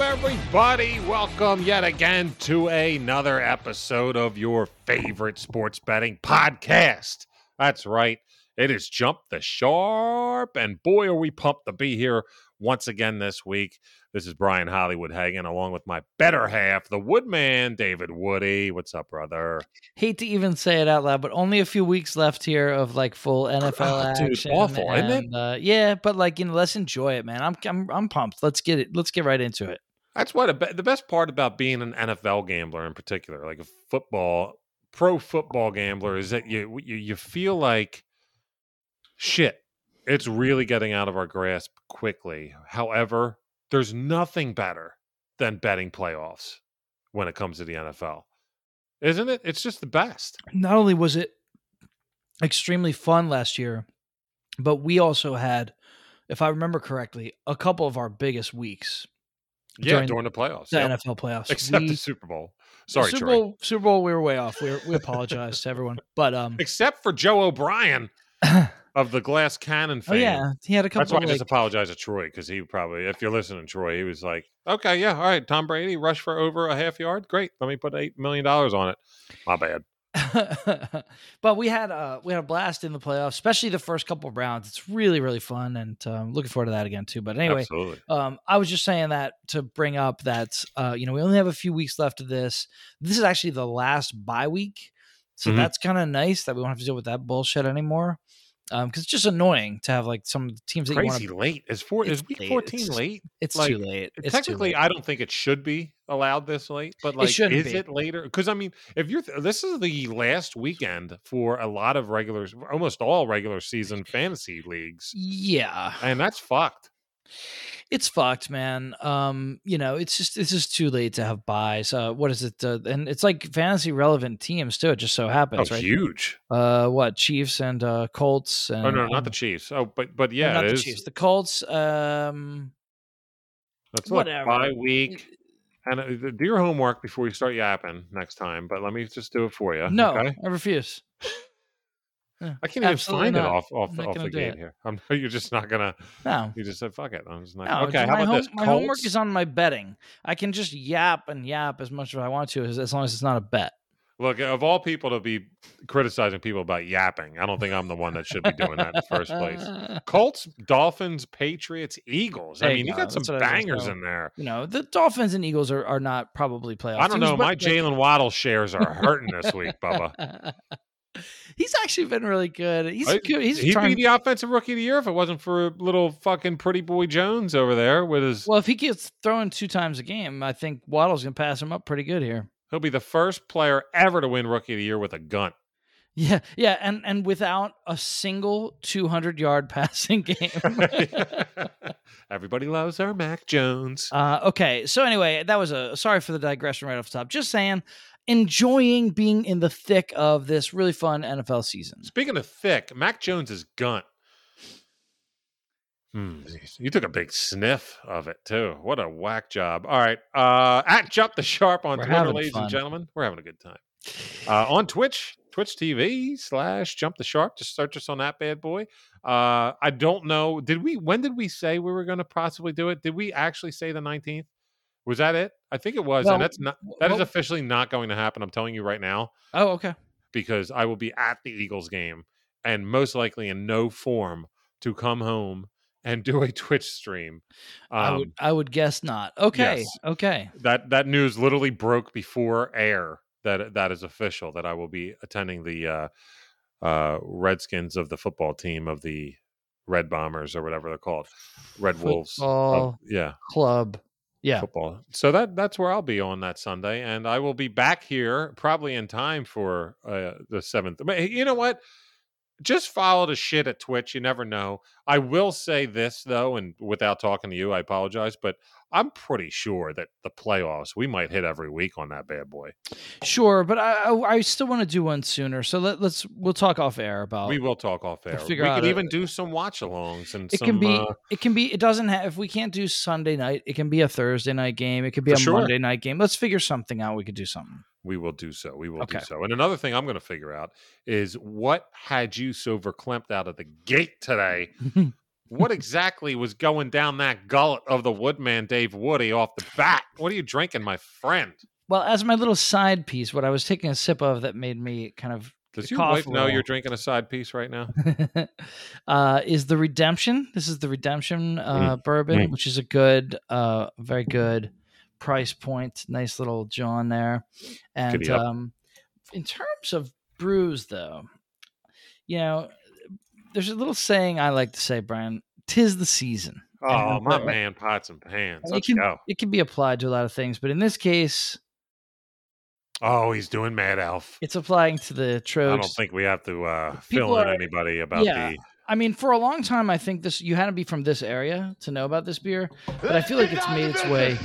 everybody? Welcome yet again to another episode of your favorite sports betting podcast. That's right, it is Jump the Sharp, and boy, are we pumped to be here once again this week. This is Brian Hollywood Hagen, along with my better half, the Woodman, David Woody. What's up, brother? Hate to even say it out loud, but only a few weeks left here of like full NFL Oh, dude, action. awful, isn't it? Uh, yeah, but like you know, let's enjoy it, man. I'm I'm I'm pumped. Let's get it. Let's get right into it. That's what be- the best part about being an NFL gambler in particular, like a football, pro football gambler, is that you you, you feel like shit. It's really getting out of our grasp quickly. However, there's nothing better than betting playoffs when it comes to the NFL, isn't it? It's just the best. Not only was it extremely fun last year, but we also had, if I remember correctly, a couple of our biggest weeks. Yeah, During during the playoffs, The yep. NFL playoffs, except We- the Super Bowl. Sorry, Super Troy. Bowl. Super Bowl, we were way off. We, were, we apologize to everyone, but um, Except for Joe O'Brien of the Glass Cannon oh yeah, he had a couple. That's why I just apologize to Troy because he probably, if you're listening, Troy, he was like, "Okay, yeah, all right, Tom Brady rush for over a half yard, great. Let me put eight million dollars on it. My bad. but we had uh we had a blast in the playoffs, especially the first couple of rounds. It's really really fun, and um, looking forward to that again too. But anyway, um, I was just saying that to bring up that uh, you know we only have a few weeks left of this. This is actually the last bye week, so Mhm. that's kind of nice that we don't have to deal with that bullshit anymore. Because it's just annoying to have like some teams that you want Crazy to. late. Is four? It's Is week late. fourteen It's- late? It's like, too late. It's too Technically, late. I don't think it should be allowed this late. But like, shouldn't is be. it later? Because I mean, if you're, th- this is the last weekend for a lot of regular, almost all regular season fantasy leagues, yeah, and that's fucked. it's fucked, man. Um, you know, it's just it's just too late to have buys. Uh, what is it? Uh, and it's like fantasy relevant teams too. It just so Oh, happens, right? huge. Uh, what Chiefs and uh, Colts? And, Oh no, not um, the Chiefs. Oh, but but yeah, not it the. Chiefs. The Colts. Um, look. whatever. Bye week. And uh, do your homework before you start yapping next time. But let me just do it for you. no, okay? I refuse. I can't even absolutely find it off off the, not off the gate here. I'm, you're just not gonna. No. You just said fuck it. I'm just not. No, okay, my, how about home- this? my homework is on my betting. I can just yap and yap as much as I want to, as, as long as it's not a bet. Look, of all people to be criticizing people about yapping, I don't think I'm the one that should be doing that in the first place. Colts, Dolphins, Patriots, Eagles. I There you mean, you go. got some That's what I was bangers in there. You know, the Dolphins and Eagles are, are not probably playoff. I don't teams, know. My Jaylen Waddle shares are hurting this week, Bubba. he's actually been really good. He's I- good. He's He'd trying, be the offensive rookie of the year if it wasn't for little fucking pretty boy Jones over there with his. well, if he gets thrown two times a game, I think Waddle's gonna pass him up pretty good here. He'll be the first player ever to win rookie of the year with a gun. Yeah, yeah, and and without a single 200 yard passing game. Everybody loves our Mac Jones. uh, okay, so anyway, that was a sorry for the digression right off the top. Just saying, enjoying being in the thick of this really fun NFL season. Speaking of thick, Mac Jones is gun. Hmm, you took a big sniff of it too. What a whack job! All right, uh, at Jump the Sharp on We're Twitter, ladies fun. and gentlemen, we're having a good time. Uh, on Twitch, Twitch TV slash Jump the Sharp. Just search us on that bad boy. Uh, I don't know. Did we? When did we say we were going to possibly do it? Did we actually say the nineteenth? Was that it? I think it was, Well, and that's not. That is well- officially not going to happen. I'm telling you right now Oh, okay. because I will be at the Eagles game and most likely in no form to come home and do a Twitch stream. I Um, would I would guess not. Okay, yes. okay. that that news literally broke before air that that is official that I will be attending the uh, uh, Redskins of the football team of the Red Bombers or whatever they're called, Red Wolves. of- yeah, Club. Yeah. football. So that that's where I'll be on that Sunday, and I will be back here probably in time for uh, the seventh. But hey, you know what? Just follow the shit at Twitch. You never know. I will say this though, and without talking to you, I apologize, but I'm pretty sure that the playoffs we might hit every week on that bad boy. Sure, but I I, I still want to do one sooner. So let, let's we'll talk off air about. we will talk off air. We could even do some watch-alongs and it some. can be uh, it can be it doesn't have if we can't do Sunday night, it can be a Thursday night game. It could be a sure. Monday night game. Let's figure something out. We could do something. We will do so. We will Okay. do so. And another thing I'm going to figure out is what had you so verklempt out of the gate today what exactly was going down that gullet of the Woodman Dave Woody off the bat? What are you drinking, my friend? Well, as my little side piece, what I was taking a sip of that made me kind of Does your wife know you're drinking a side piece right now? uh, is the Redemption. This is the Redemption uh, bourbon, mm. which is a good, uh, very good price point. Nice little John there. And um, in terms of brews, though, you know, there's a little saying I like to say, Brian. Tis the season. Oh, my man, pots and pans. it Let's can- go. It can be applied to a lot of things, but in this case, Oh, he's doing Mad Elf. it's applying to the I don't think we have to uh, fill in are- anybody about Yeah. the. I mean, for a long time, I think this you had to be from this area to know about this beer, but I feel like it's made its way.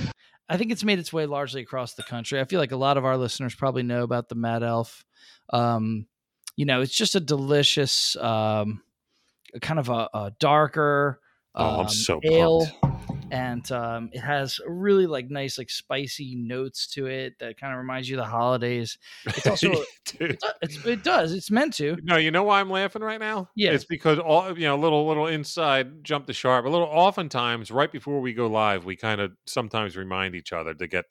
I think it's made its way largely across the country. I feel like a lot of our listeners probably know about the Mad Elf. Um, you know, it's just a delicious, um, kind of a, a darker Oh, I'm um, so ale, pumped. And um, it has really like nice, like spicy notes to it that kind of reminds you of the holidays. It's also Dude. it's, it does. It's meant to. No, you know why I'm laughing right now? Yeah. It's because all you know, little little inside jump the sharp. A little oftentimes right before we go live, we kind of sometimes remind each other to get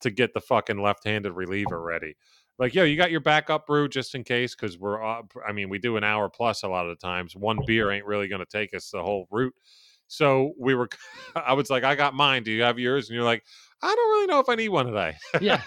to get the fucking left-handed reliever ready. Like, yo, you got your backup brew just in case because we're. uh, I mean, we do an hour plus a lot of the times. One beer ain't really going to take us the whole route. So we were. I was like, I got mine. Do you have yours? And you're like, I don't really know if I need one today. Yeah.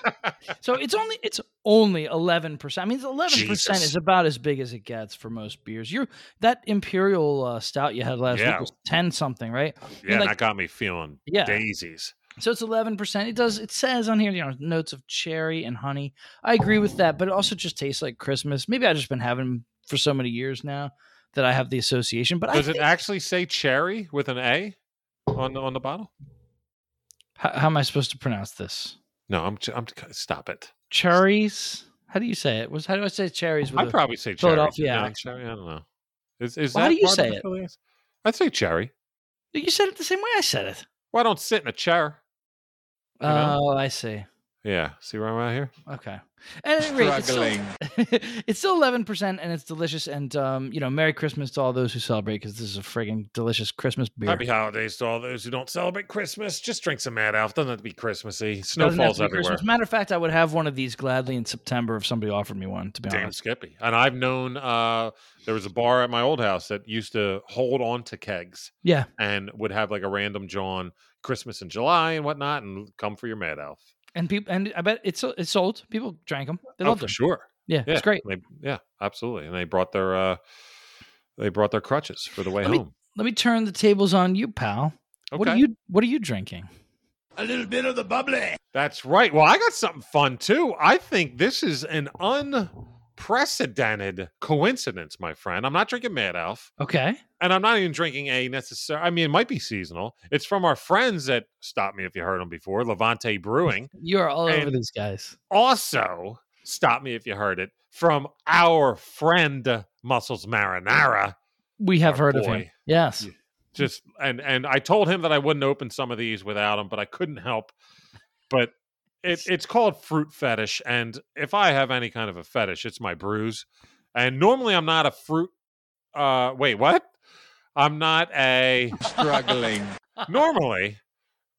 So it's only it's only eleven percent. I mean, eleven percent is about as big as it gets for most beers. You that imperial uh, stout you had last Yeah. week was ten something, right? Yeah, like- that got me feeling Yeah. daisies. So it's eleven percent. It does. It says on here, you know, notes of cherry and honey. I agree with that, but it also just tastes like Christmas. Maybe I've just been having for so many years now that I have the association. But I Does it actually say cherry with an A on the on the bottle? how, how am I supposed to pronounce this? No, I'm. I'm. Stop it. Cherries. How do you say it? Was how do I say cherries? A- probably say cherry. Philadelphia Yeah, cherry. I don't know. Is is Well, how do you say it? I'd say cherry. you said it the same way I said it. Well, I don't sit in a chair. You know? Oh, I see. Yeah. See where I'm at here? Okay. At any rate, it's still, Struggling. it's still eleven percent, and it's delicious. And um, you know, Merry Christmas to all those who celebrate, because this is a friggin' delicious Christmas beer. Happy holidays to all those who don't celebrate Christmas. Just drink some Mad Elf. Doesn't have to be Christmassy. Snow Doesn't falls to be everywhere. Christmas. Matter of fact, I would have one of these gladly in September if somebody offered me one. To be Damn honest, Skippy. And I've known uh, there was a bar at my old house that used to hold on to kegs yeah. and would have like a random John Christmas in July and whatnot and come for your Mad Elf. And people, and I bet it's it's sold. People drank them. They oh, loved for them. sure. Yeah, Yeah, it's great. They, yeah, absolutely. And they brought their uh, they brought their crutches for the way Let me- home. Let me turn the tables on you, pal. Okay, What are you What are you drinking? A little bit of the bubbly. that's right. Well, I got something fun too. I think this is an unprecedented coincidence, my friend. I'm not drinking Mad Elf. Okay. and I'm not even drinking a necessary. I mean, it might be seasonal. It's from our friends at Stop Me If You Heard Them Before, Levante Brewing. You are all over these guys. Also, Stop Me If You Heard It from our friend Muscles Marinara. We have heard of him. Yes. Just and and I told him that I wouldn't open some of these without him, but I couldn't help. But it, it's called fruit fetish, and if I have any kind of a fetish, it's my brews. And normally, I'm not a fruit. Uh, wait, what? I'm not a Struggling. normally,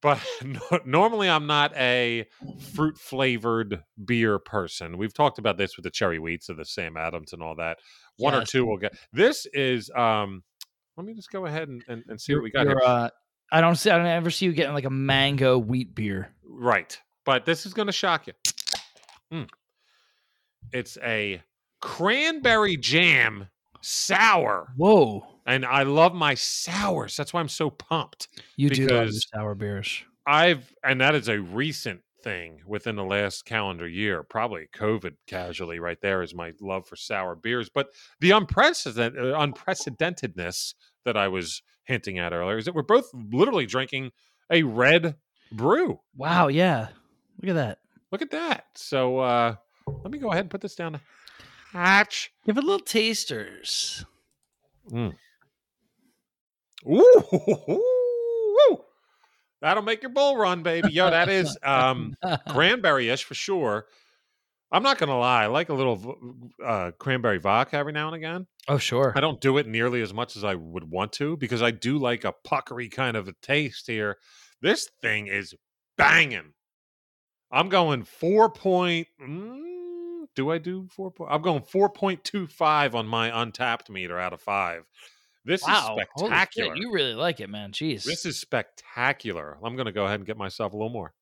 but no- normally I'm not a fruit flavored beer person. We've talked about this with the cherry wheats of the Sam Adams and all that. One or two will get. This is. um Let me just go ahead and, and, and see what we got here. Uh, I don't see. I don't ever see you getting like a mango wheat beer. Right, but this is going to shock you. Mm. It's a cranberry jam sour, Whoa, and I love my sours. That's why I'm so pumped. you do love sour beers. I've and that is a recent thing within the last calendar year. Probably COVID casually right there is my love for sour beers. But the unprecedented uh, unprecedentedness that I was hinting at earlier is that we're both literally drinking a red brew. Wow, yeah. Look at that. Look at that. So uh let me go ahead and put this down. Hatch. Give it little tasters. Ooh, woo. That'll make your bull run, baby. Yo, that is um cranberry-ish for sure. I'm not gonna lie. I like a little uh, cranberry vodka every now and again. Oh sure. I don't do it nearly as much as I would want to because I do like a puckery kind of a taste here. This thing is banging. I'm going four point. Mm, do I do four point? I'm going four point two five on my Untappd meter out of five. This Wow. is spectacular. You really like it, man. Jeez. This is spectacular. I'm going to go ahead and get myself a little more.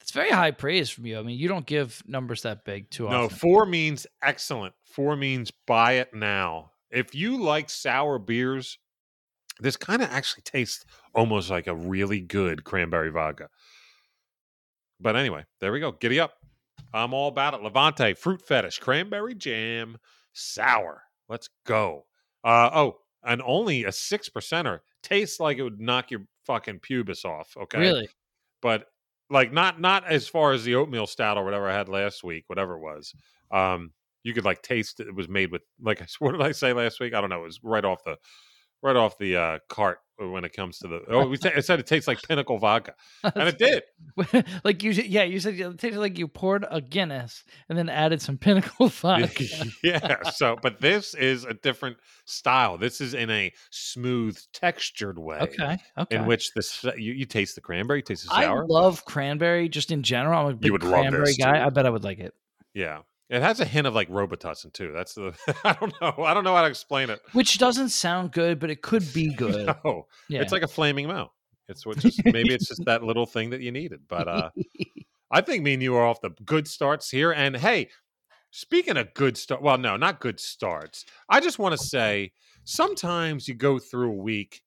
That's very high praise from you. I mean, you don't give numbers that big too often. No, four means excellent. Four means buy it now. If you like sour beers, this kind of actually tastes almost like a really good cranberry vodka. But anyway, there we go. Giddy up. I'm all about it. Levante, fruit fetish, cranberry jam, sour. Let's go. Uh, oh, and only a six percenter. Tastes like it would knock your fucking pubis off. Okay. Really? but like not not as far as the oatmeal stout or whatever I had last week, whatever it was. Um, you could like taste it. It was made with like what did I say last week? I don't know. It was right off the right off the uh, cart when it comes to the. Oh, we said it tastes like Pinnacle vodka, and it did. like you, yeah, you said it tasted like you poured a Guinness and then added some Pinnacle vodka. yeah. So, but this is a different style. This is in a smooth, textured way. Okay, okay. In which this you, you taste the cranberry, you taste the sour. I love cranberry just in general. I'm a big would cranberry guy. too. I bet I would like it. Yeah. It has a hint of like Robitussin too. That's the I don't know. I don't know how to explain it. Which doesn't sound good, but it could be good. No. Yeah. It's like a flaming mouth. It's what just maybe it's just that little thing that you needed. But uh I think me and you are off the good starts here. And hey, speaking of good start, well, no, not good starts. I just want to say sometimes you go through a week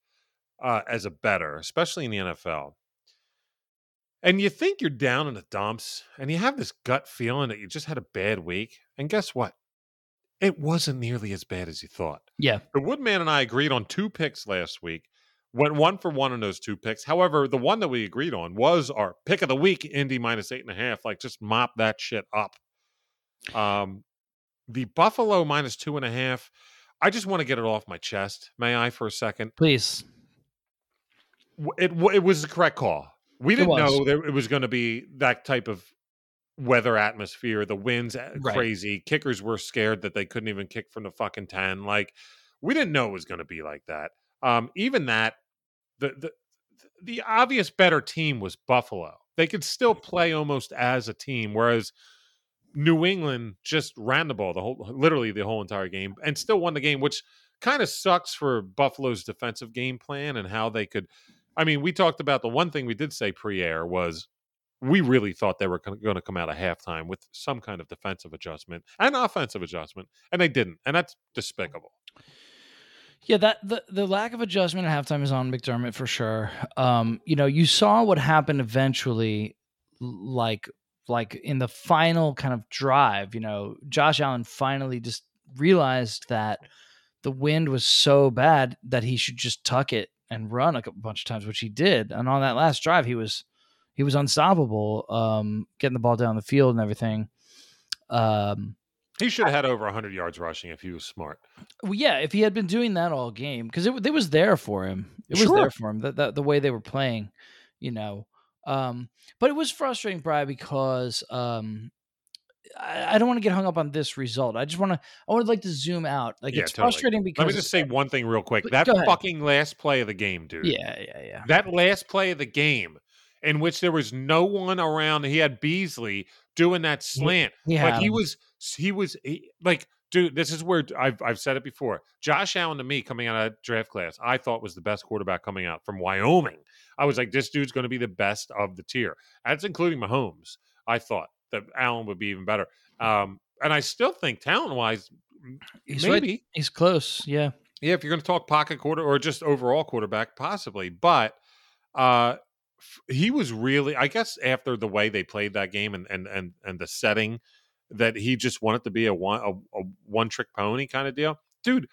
uh, as a better, especially in the NFL, and you think you're down in the dumps, and you have this gut feeling that you just had a bad week. And guess what? It wasn't nearly as bad as you thought. yeah. The Woodman and I agreed on two picks last week. Went one for one on those two picks. However, the one that we agreed on was our pick of the week, Indy minus eight and a half. Like, just mop that shit up. Um, the Buffalo minus two and a half. I just want to get it off my chest. May I for a second? Please. It it was the correct call. We didn't know that it was going to be that type of weather atmosphere. The winds uh, Right. crazy. Kickers were scared that they couldn't even kick from the fucking ten. Like we didn't know it was going to be like that. Um, even that, the the the obvious better team was Buffalo. They could still play almost as a team, whereas New England just ran the ball the whole, literally the whole entire game, and still won the game, which kind of sucks for Buffalo's defensive game plan and how they could. I mean, we talked about the one thing we did say pre-air was we really thought they were going to come out of halftime with some kind of defensive adjustment and offensive adjustment, and they didn't, and that's despicable. Yeah, that the, the lack of adjustment at halftime is on McDermott for sure. Um, you know, you saw what happened eventually, like like in the final kind of drive. You know, Josh Allen finally just realized that the wind was so bad that he should just tuck it and run a bunch of times, which he did. And on that last drive, he was he was unstoppable, um, getting the ball down the field and everything. Um, He should have had over 100 yards rushing if he was smart. well, yeah, if he had been doing that all game, because it, it was there for him. It was there for him. That, that the way they were playing, you know. Um, but it was frustrating, Brian, because um, I, I don't want to get hung up on this result. I just want to. I would like to zoom out. Like Yeah, it's totally. frustrating because Let me just say one thing real quick. That fucking last play of the game, dude. yeah, yeah, yeah. That last play of the game in which there was no one around. He had Beasley doing that slant. Like had he was he was he, like dude this is where I've, I've said it before josh allen to me coming out of draft class i thought was the best quarterback coming out from wyoming i was like this dude's going to be the best of the tier that's including mahomes i thought that allen would be even better um, and i still think talent wise He's right- maybe He's close. Yeah. yeah, if you're going to talk pocket quarter or just overall quarterback, possibly. But uh, he was really, I guess, after the way they played that game and and and and the setting, that he just wanted to be a one a, a one trick pony kind of deal, dude.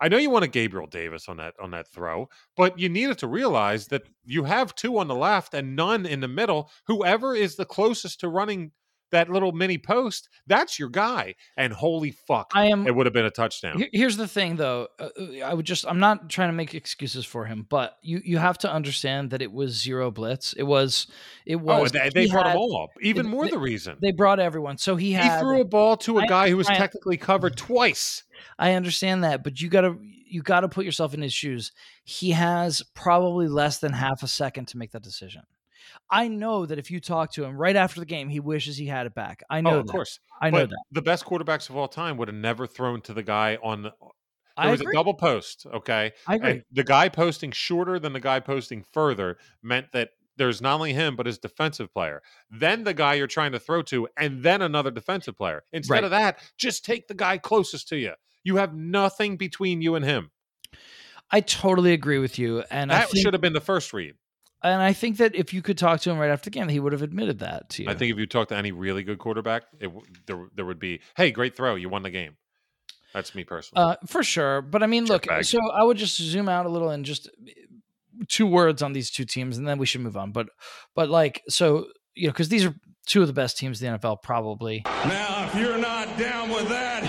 I know you want a Gabriel Davis on that on that throw, but you needed to realize that you have two on the left and none in the middle. Whoever is the closest to running that little mini post, that's your guy. And holy fuck, I am. it would have been a touchdown. Here's the thing, though. Uh, uh, I would just. I'm not trying to make excuses for him, but you you have to understand that it was zero blitz. It was. It Oh, was. and they, they brought had- him all up. Even more they- the reason. They brought everyone, so he He threw a ball to a I- guy who was I- technically covered twice. I understand that, but you gotta you gotta put yourself in his shoes. He has probably less than half a second to make that decision. I know that if you talk to him right after the game, he wishes he had it back. I oh, know Oh, of that. course. I know but that. the best quarterbacks of all time would have never thrown to the guy on the. There I was agree. a double post, okay? I agree. And the guy posting shorter than the guy posting further meant that there's not only him, but his defensive player, then the guy you're trying to throw to, and then another defensive player. Instead Right. of that, just take the guy closest to you. You have nothing between you and him. I totally agree with you, and I That think, should have been the first read. And I think that if you could talk to him right after the game, he would have admitted that to you. I think if you talk to any really good quarterback, it, there, there would be, hey, great throw. You won the game. That's me personally. Uh, for sure. But I mean, look, so I would just zoom out a little and just eh, two words on these two teams, and then we should move on. But, but like, so you know, because these are two of the best teams in the NFL, probably. Now, if you're not down with that,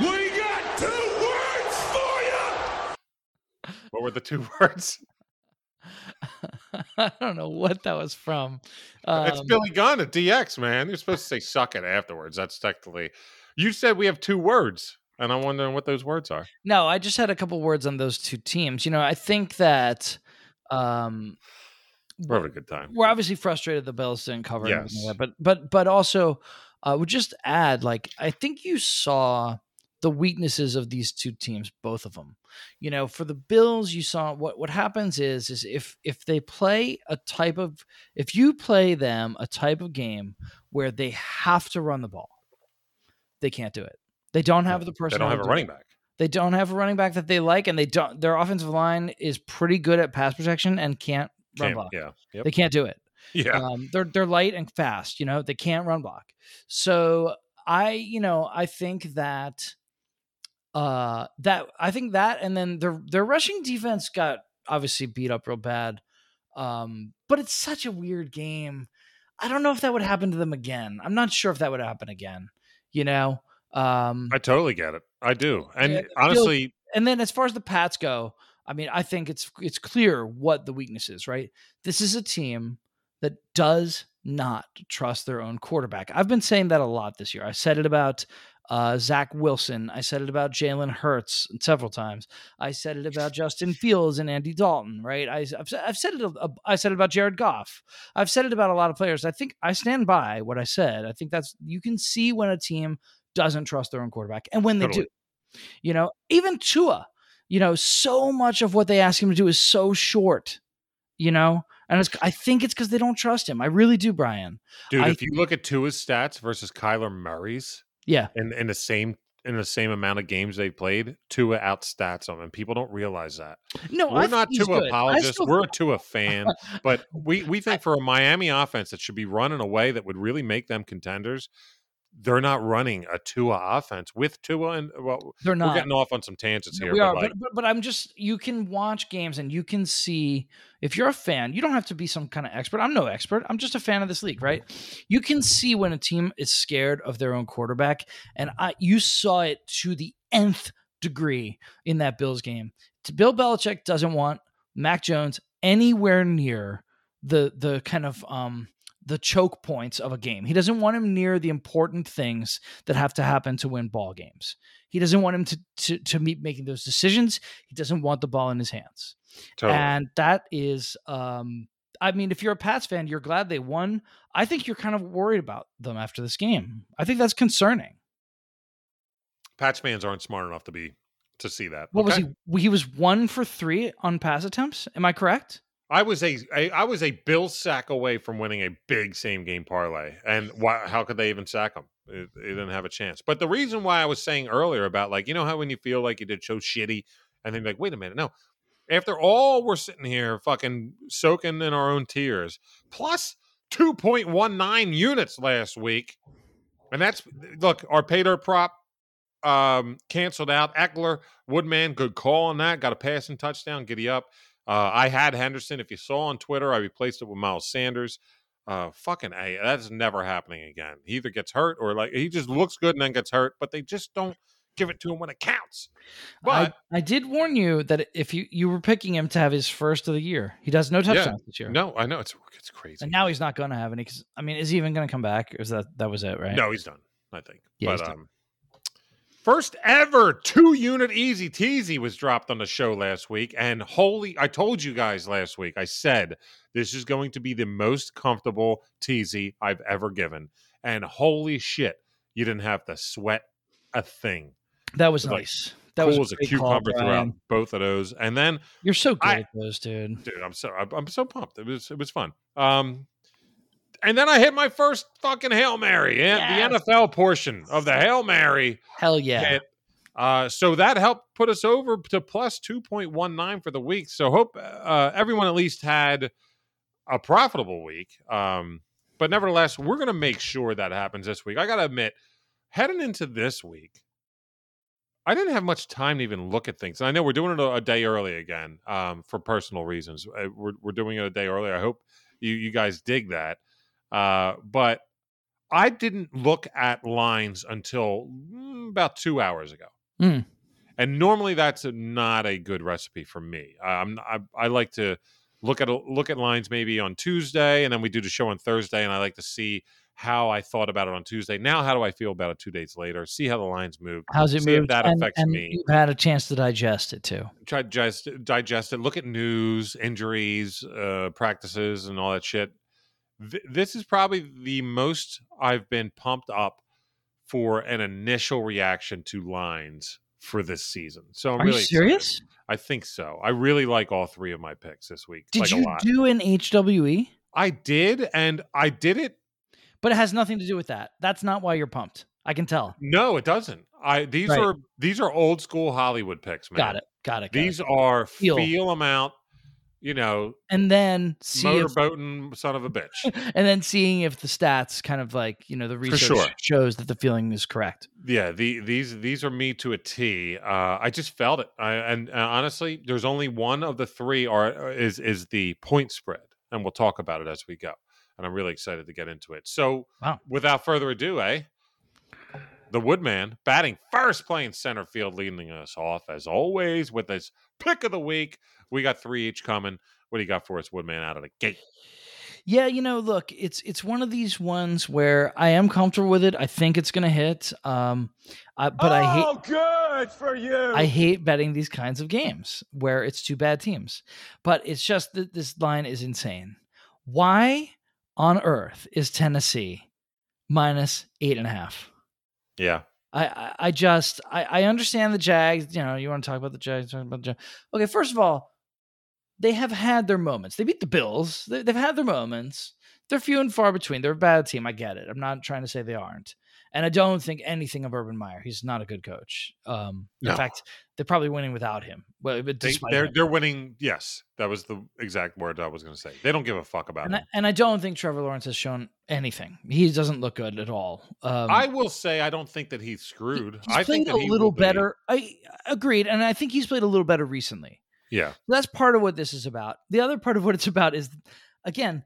we got two words for you. what were the two words? I don't know what that was from. it's Um, Billy Gunn at DX, man. You're supposed to say suck it afterwards. That's technically. You said we have two words, and I'm wondering what those words are. No, I just had a couple words on those two teams. You know, I think that um, We're having a good time. we're obviously frustrated the Bills didn't cover, Yes. like that, but but but also, uh, would just add like I think you saw the weaknesses of these two teams, both of them. You know, for the Bills, you saw what what happens is is if if they play a type of if you play them a type of game where they have to run the ball, they can't do it. They don't have the personnel. They don't have a running back. They don't have a running back that they like, and they don't. Their offensive line is pretty good at pass protection and can't run block. yeah. Yep. They can't do it. yeah. Um, they're they're light and fast. You know, they can't run block. So I, you know, I think that uh that I think that and then their their rushing defense got obviously beat up real bad. Um, but it's such a weird game. I don't know if that would happen to them again. I'm not sure if that would happen again. You know, um, I totally get it. I do. And Yeah, honestly, and then as far as the Pats go, I mean, I think it's it's clear what the weakness is, right? This is a team that does not trust their own quarterback. I've been saying that a lot this year. I said it about uh, Zach Wilson. I said it about Jalen Hurts several times. I said it about Justin Fields and Andy Dalton, right? I, have I've said it. a- I said it about Jared Goff. I've said it about a lot of players. I think I stand by what I said. I think that's you can see when a team doesn't trust their own quarterback, and when they Totally. do, you know, even Tua, you know, so much of what they ask him to do is so short, you know, and it's, I think it's because they don't trust him. I really do, Brian. dude, I- if you look at Tua's stats versus Kyler Murray's Yeah, in, in the same in the same amount of games they played, Tua outstats them, and people don't realize that. no, We're I not Tua good. Apologists. still- We're a Tua fan, but we we think for a Miami offense that should be run in a way that would really make them contenders. They're not running a Tua offense with Tua, and well, they're not. we're getting off on some tangents here. we but are, like, but, but but I'm just you can watch games and you can see if you're a fan, you don't have to be some kind of expert. I'm no expert. I'm just a fan of this league, right? You can see when a team is scared of their own quarterback, and I you saw it to the nth degree in that Bills game. Bill Belichick doesn't want Mac Jones anywhere near the the kind of um the choke points of a game. He doesn't want him near the important things that have to happen to win ball games. He doesn't want him to to to meet making those decisions. He doesn't want the ball in his hands. totally. And that is um I mean, if you're a Pats fan, you're glad they won. I think you're kind of worried about them after this game. I think that's concerning. Pats fans aren't smart enough to be to see that. What okay? was he? He was one for three on pass attempts. Am I correct? I was a, a I was a Bill sack away from winning a big same game parlay, and why, how could they even sack him? They didn't have a chance. But the reason why I was saying earlier about like you know how when you feel like you did so shitty, and then like wait a minute, no. After all, we're sitting here fucking soaking in our own tears, plus two point one nine units last week, and that's look our pay dirt prop um canceled out. Ekeler Woodman, good call on that. Got a passing touchdown. Giddy up. Uh, I had Henderson. If you saw on Twitter, I replaced it with Miles Sanders. Uh, fucking a. That's never happening again. He either gets hurt or like he just looks good and then gets hurt, but they just don't give it to him when it counts. But I, I did warn you that if you you were picking him to have his first of the year, he does no touchdowns this year. no, I know it's it's crazy. And now he's not going to have any. Because I mean, is he even going to come back? Or is that that was it? Right? No, he's done. I think. Yeah, but um, first ever two unit easy teasy was dropped on the show last week, and holy! I told you guys last week. I said this is going to be the most comfortable teasy I've ever given, and holy shit, you didn't have to sweat a thing. That was nice. That was cool as a call, cucumber throughout both of those, and then You're so good I- at those, dude. dude i'm so I'm- i'm so pumped it was it was fun um and then i hit my first fucking hail mary yeah Yes. the nfl portion of the hail mary Hell yeah. hit. uh so that helped put us over to plus 2.19 for the week so hope uh everyone at least had a profitable week um but nevertheless we're gonna make sure that happens this week i gotta admit heading into this week I didn't have much time to even look at things. And I know we're doing it a, a day early again um, for personal reasons. Uh, We're, we're doing it a day early. I hope you, you guys dig that. Uh, but I didn't look at lines until mm, about two hours ago. Mm. And normally that's a, not a good recipe for me. I'm, I, I like to look at look at lines maybe on Tuesday, and then we do the show on Thursday, and I like to see how I thought about it on Tuesday. Now, how do I feel about it two days later? See how the lines move. How's it move? that and, affects and me. You've had a chance to digest it too. try to digest, digest it. Look at news, injuries, uh, practices, and all that shit. Th- this is probably the most I've been pumped up for an initial reaction to lines for this season. So I'm Are really you excited. serious? I think so. I really like all three of my picks this week. Did like a you do an HWE? I did, and I did it. But it has nothing to do with that. That's not why you're pumped. I can tell. No, it doesn't. I these Right. are these are old school Hollywood picks, man. Got it. Got it. got it. These are Feel. feel them out. You know, and then see if, motorboating son of a bitch. and then seeing if the stats kind of like you know the research sure. shows that the feeling is correct. Yeah, the, these these are me to a T. Uh, I just felt it, I, and uh, honestly, there's only one of the three are is is the point spread, and we'll talk about it as we go. And I'm really excited to get into it. So, Wow. without further ado, eh, the Woodman batting first, playing center field, leading us off as always with his pick of the week. We got three each coming. What do you got for us, Woodman, out of the gate? Yeah, you know, look, it's it's one of these ones where I am comfortable with it. I think it's gonna hit. Um, I, but I hate Oh, good for you. I hate betting these kinds of games where it's two bad teams. But it's just that this line is insane. Why on earth is Tennessee minus eight and a half? Yeah, I, I, just I, I understand the Jags. You know, you want to talk about the Jags, talk about the Jags. Okay, first of all, they have had their moments. They beat the Bills. They, they've had their moments. They're few and far between. They're a bad team. I get it. I'm not trying to say they aren't. And I don't think anything of Urban Meyer. He's not a good coach. Um, No. In fact, they're probably winning without him. Well, but they, they're him. they're winning. Yes, that was the exact word I was going to say. They don't give a fuck about and him. I, and I don't think Trevor Lawrence has shown anything. He doesn't look good at all. Um, I will say I don't think that he's screwed. he's I think played a little will be- better. I agreed, and I think he's played a little better recently. Yeah, That's part of what this is about. The other part of what it's about is, again,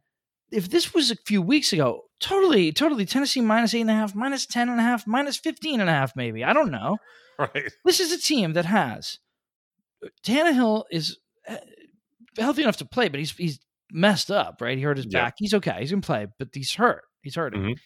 if this was a few weeks ago, totally, totally Tennessee minus eight and a half, minus ten and a half, minus fifteen and a half, maybe. I don't know. right. This is a team that has Tannehill is uh, healthy enough to play, but he's he's messed up, right? He hurt his Yeah. back. He's okay. He's gonna play, but he's hurt. He's hurting. Mhm.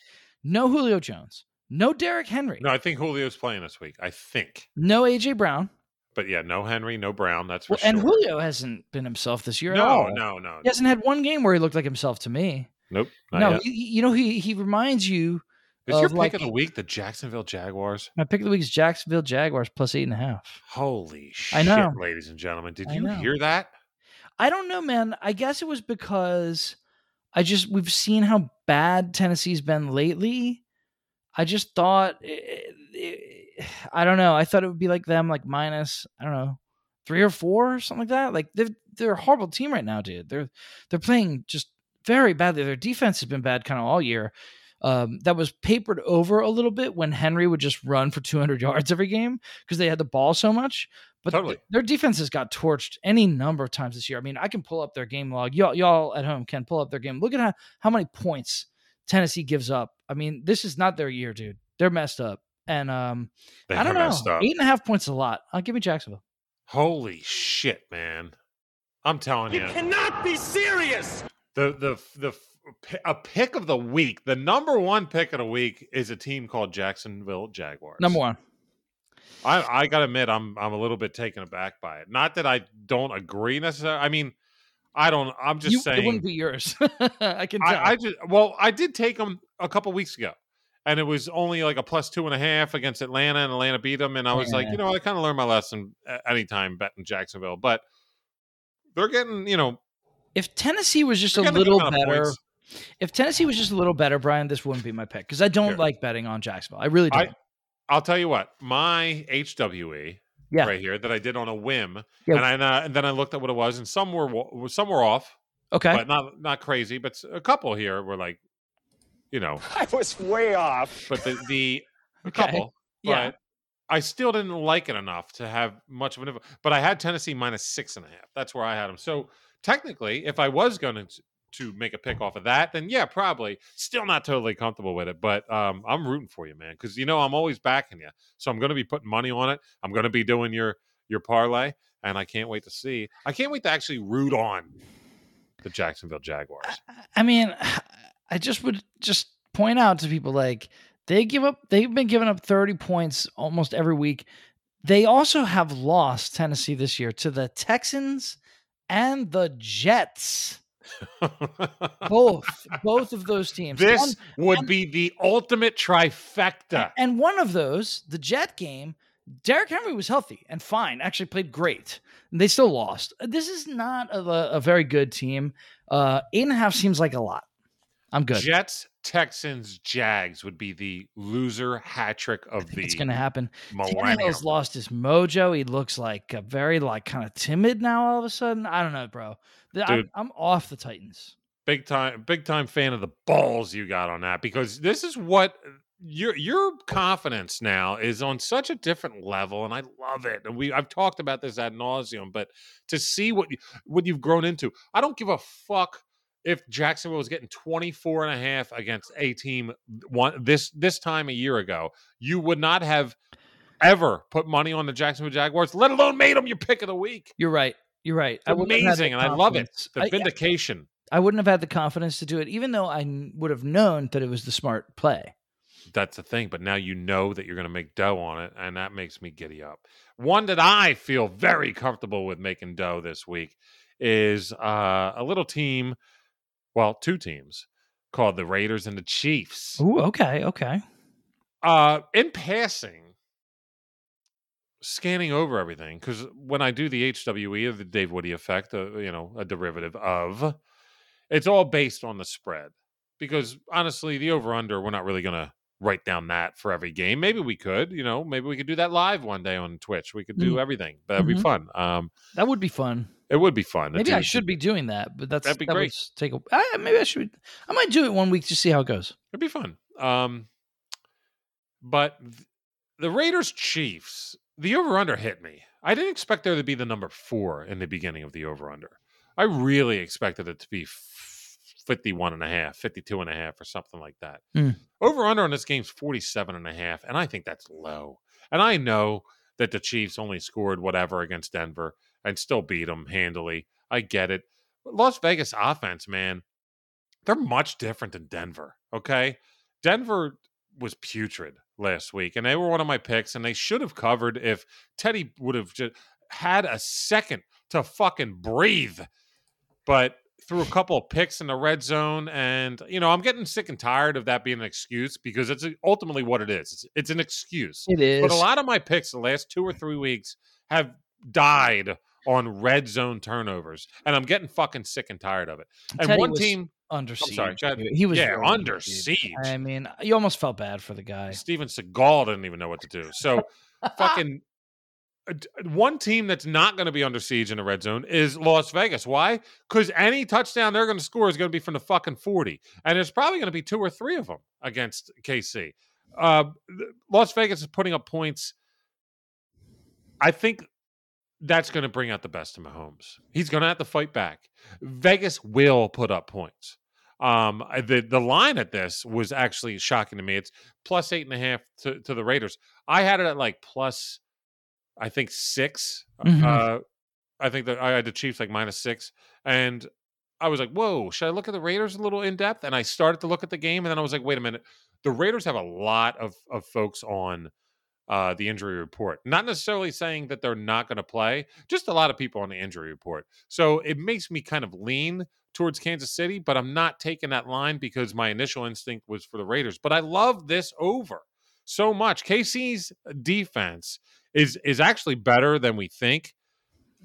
No Julio Jones. No Derrick Henry. No, I think Julio's playing this week. I think, No AJ Brown. But yeah, no Henry, no Brown. That's for Well, sure. and Julio hasn't been himself this year. at no, all. no, no, He hasn't had one game where he looked like himself to me. nope. No, you, you know he he reminds you. Is your pick like- of the week the Jacksonville Jaguars? My pick of the week is Jacksonville Jaguars plus eight and a half. Holy shit, I know. ladies and gentlemen! Did I you know. hear that? I don't know, man. I guess it was because I just we've seen how bad Tennessee's been lately. I just thought eh, eh, I don't know. I thought it would be like them, like minus I don't know three or four or something like that. Like they're they're a horrible team right now, dude. They're they're playing just very badly. Their defense has been bad kind of all year. um, that was papered over a little bit when Henry would just run for 200 yards every game because they had the ball so much. But Totally. th- their defenses got torched any number of times this year. I mean, I can pull up their game log. Y'all, y'all at home can pull up their game. Look at how, how many points Tennessee gives up. I mean, this is not their year, dude. They're messed up. And um, They I don't know. Eight and a half points is a lot. I'll give me Jacksonville. Holy shit, man! I'm telling you, you cannot be serious. the the the f- a pick of the week, the number one pick of the week is a team called Jacksonville Jaguars. Number one. I I gotta admit, I'm I'm a little bit taken aback by it. Not that I don't agree necessarily. I mean, I don't. I'm just You- saying. it wouldn't be yours. I can tell. I, I just well, I did take them a couple weeks ago, and it was only like a plus two and a half against Atlanta, and Atlanta beat them. And I was like, you know, I kind of learned my lesson anytime betting Jacksonville, but they're getting, you know, if Tennessee was just a getting a good little better, if Tennessee was just a little better, Brian, this wouldn't be my pick because I don't Sure. like betting on Jacksonville. I really don't. I'll tell you what, my HWE Yeah. right here that I did on a whim, Yeah. and I uh, and then I looked at what it was, and some were some were off, okay. but not not crazy, but a couple here were like, you know, I was way off. but the the a Okay. couple, Yeah. but I still didn't like it enough to have much of an. influ- But I had Tennessee minus six and a half. That's where I had them. So technically, if I was going to to make a pick off of that, then yeah, probably. Still not totally comfortable with it, but um, I'm rooting for you, man, because you know I'm always backing you. So I'm going to be putting money on it. I'm going to be doing your your parlay, and I can't wait to see. I can't wait to actually root on the Jacksonville Jaguars. I mean, I just would just point out to people like they give up. They've been giving up thirty points almost every week. They also have lost Tennessee this year to the Texans and the Jets. Both, both of those teams. this One- would one- be the ultimate trifecta. And one of those, the Jet game, Derrick Henry was healthy and fine, actually played great. And they still lost. This is not a, a very good team. Uh, eight and a half seems like a lot. I'm good. Jets, Texans, Jags would be the loser hat trick of the it's going to happen. Tannehill's lost his mojo. He looks like a very like kind of timid now. All of a sudden, I don't know, bro. The- I'm, Dude. I'm off the Titans. Big time, big time fan of the balls you got on that because this is what uh, your your confidence now is on such a different level, and I love it. And we I've talked about this ad nauseum, but to see what you, what you've grown into, I don't give a fuck if Jacksonville was getting 24 and a half against a team one this this time a year ago. You would not have ever put money on the Jacksonville Jaguars, let alone made them your pick of the week. You're right. You're right. I wouldn't have had the amazing, and I love it. The I- vindication. I wouldn't have had the confidence to do it, even though I would have known that it was the smart play. That's the thing. But now you know that you're going to make dough on it, and that makes me giddy up. One that I feel very comfortable with making dough this week is uh, a little team, well, two teams called the Raiders and the Chiefs. Ooh, okay, okay. Uh, in passing, scanning over everything because when I do the HWE of the Dave Woody effect, uh, you know, a derivative of, it's all based on the spread. Because honestly, the over under, we're not really going to write down that for every game. Maybe we could, you know, maybe we could do that live one day on Twitch. We could do everything. That'd be Mhm. fun. Um, That would be fun. It would be fun. Maybe I should be doing that, but that's That'd be that great. take a. I, maybe I should. I might do it one week to see how it goes. It'd be fun. Um, but the Raiders Chiefs, the over under hit me. I didn't expect there to be the number four in the beginning of the over under. I really expected it to be f- 51 and a half, 52 and a half, or something like that. Hmm. Over under on this game's 47 and a half, and I think that's low. And I know that the Chiefs only scored whatever against Denver and still beat them handily. I get it. But Las Vegas offense, man, they're much different than Denver. Okay. Denver was putrid last week, and they were one of my picks, and they should have covered if Teddy would have just had a second to fucking breathe. But through a couple of picks in the red zone, and you know, I'm getting sick and tired of that being an excuse because it's ultimately what it is. It's, it's an excuse. It is. But a lot of my picks the last two or three weeks have died on red zone turnovers, and I'm getting fucking sick and tired of it. And Teddy one was team, under I'm siege. sorry, go ahead. dude. He was yeah, really under siege. siege. I mean, you almost felt bad for the guy. Steven Seagal didn't even know what to do. So fucking uh, one team that's not going to be under siege in the red zone is Las Vegas. Why? Because any touchdown they're going to score is going to be from the fucking 40. And there's probably going to be two or three of them against KC. Uh, Las Vegas is putting up points. I think that's going to bring out the best of Mahomes. He's going to have to fight back. Vegas will put up points. Um, the the line at this was actually shocking to me. It's plus eight and a half to, to the Raiders. I had it at like plus, I think 6 Mhm. Uh, I think that I had the Chiefs like minus six, and I was like, "Whoa, should I look at the Raiders a little in depth?" And I started to look at the game, and then I was like, "Wait a minute, the Raiders have a lot of of folks on uh, the injury report. Not necessarily saying that they're not going to play, just a lot of people on the injury report. So it makes me kind of lean towards Kansas City, but I'm not taking that line because my initial instinct was for the Raiders. But I love this over so much. KC's defense is is actually better than we think,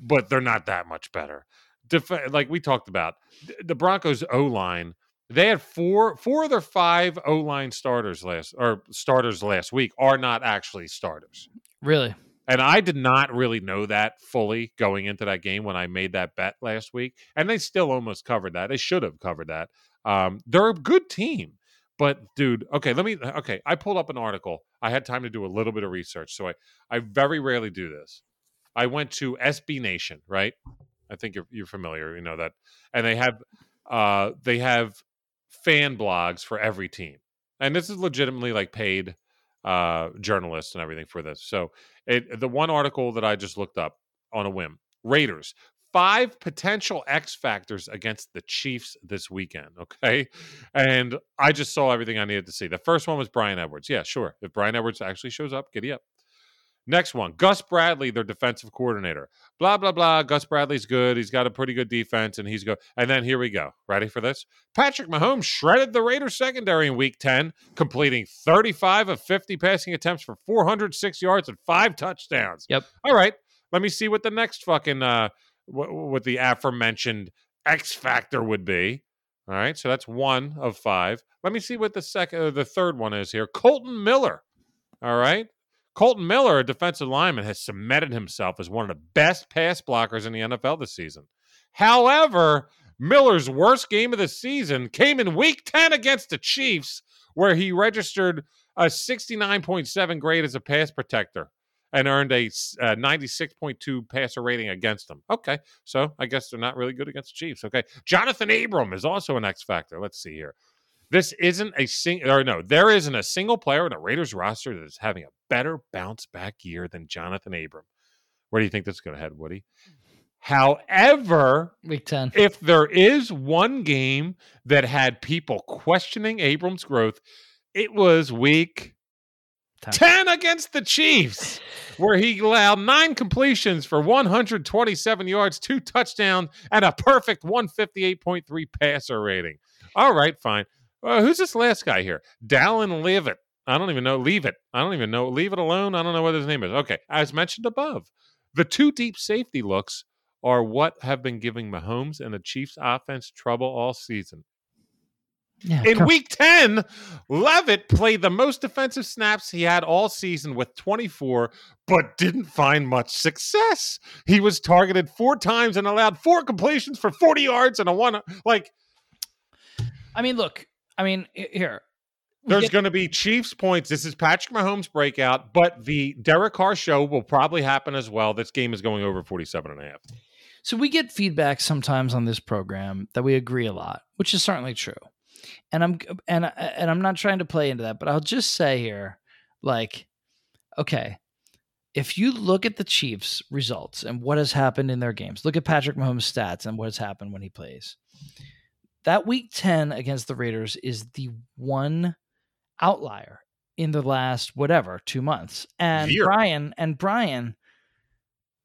but they're not that much better. Def- like we talked about, the Broncos O line they had four four of their five O line starters last or starters last week are not actually starters. Really? And I did not really know that fully going into that game when I made that bet last week. And they still almost covered that. They should have covered that. Um, they're a good team. But dude, okay, let me okay. I pulled up an article. I had time to do a little bit of research. So I, I very rarely do this. I went to SB Nation, right? I think you're you're familiar, you know that. And they have uh they have fan blogs for every team. And this is legitimately like paid uh journalists and everything for this. So it, the one article that I just looked up on a whim Raiders, five potential X factors against the Chiefs this weekend. Okay. And I just saw everything I needed to see. The first one was Bryan Edwards. Yeah, sure. If Bryan Edwards actually shows up, giddy up. Next one, Gus Bradley, their defensive coordinator. Blah, blah, blah. Gus Bradley's good. He's got a pretty good defense, and he's good. And then here we go. Ready for this? Patrick Mahomes shredded the Raiders secondary in week 10, completing 35 of 50 passing attempts for 406 yards and five touchdowns. Yep. All right. Let me see what the next fucking, uh, what, what the aforementioned X factor would be. All right. So that's one of five. Let me see what the second, uh, the third one is here. Kolton Miller. All right. Kolton Miller, a defensive lineman, has cemented himself as one of the best pass blockers in the NFL this season. However, Miller's worst game of the season came in week 10 against the Chiefs, where he registered a 69.7 grade as a pass protector and earned a, uh, 96.2 passer rating against them. Okay, so I guess they're not really good against the Chiefs. Okay, Johnathan Abram is also an X factor. Let's see here. This isn't a single, or no, there isn't a single player in a Raiders roster that is having a better bounce back year than Johnathan Abram. Where do you think this is going to head, Woody? However, Week 10. if there is one game that had people questioning Abram's growth, it was week Ten. 10 against the Chiefs, where he allowed nine completions for 127 yards, two touchdowns, and a perfect 158.3 passer rating. All right, fine. Uh, who's this last guy here? Dallin Leavitt. I don't even know. Leave it. I don't even know. Leave it alone. I don't know what his name is. Okay. As mentioned above, the two deep safety looks are what have been giving Mahomes and the Chiefs offense trouble all season. Yeah, In week 10, Leavitt played the most defensive snaps he had all season with 24, but didn't find much success. He was targeted four times and allowed four completions for 40 yards and a one. Like, I mean, look. I mean, here. there's get- going to be Chiefs points. This is Patrick Mahomes' breakout, but the Derek Carr show will probably happen as well. This game is going over 47 and a half. So we get feedback sometimes on this program that we agree a lot, which is certainly true. And I'm and and I'm not trying to play into that, but I'll just say here, like, okay, if you look at the Chiefs' results and what has happened in their games, look at Patrick Mahomes' stats and what has happened when he plays. That week 10 against the Raiders is the one outlier in the last whatever, two months. And. Brian and Brian,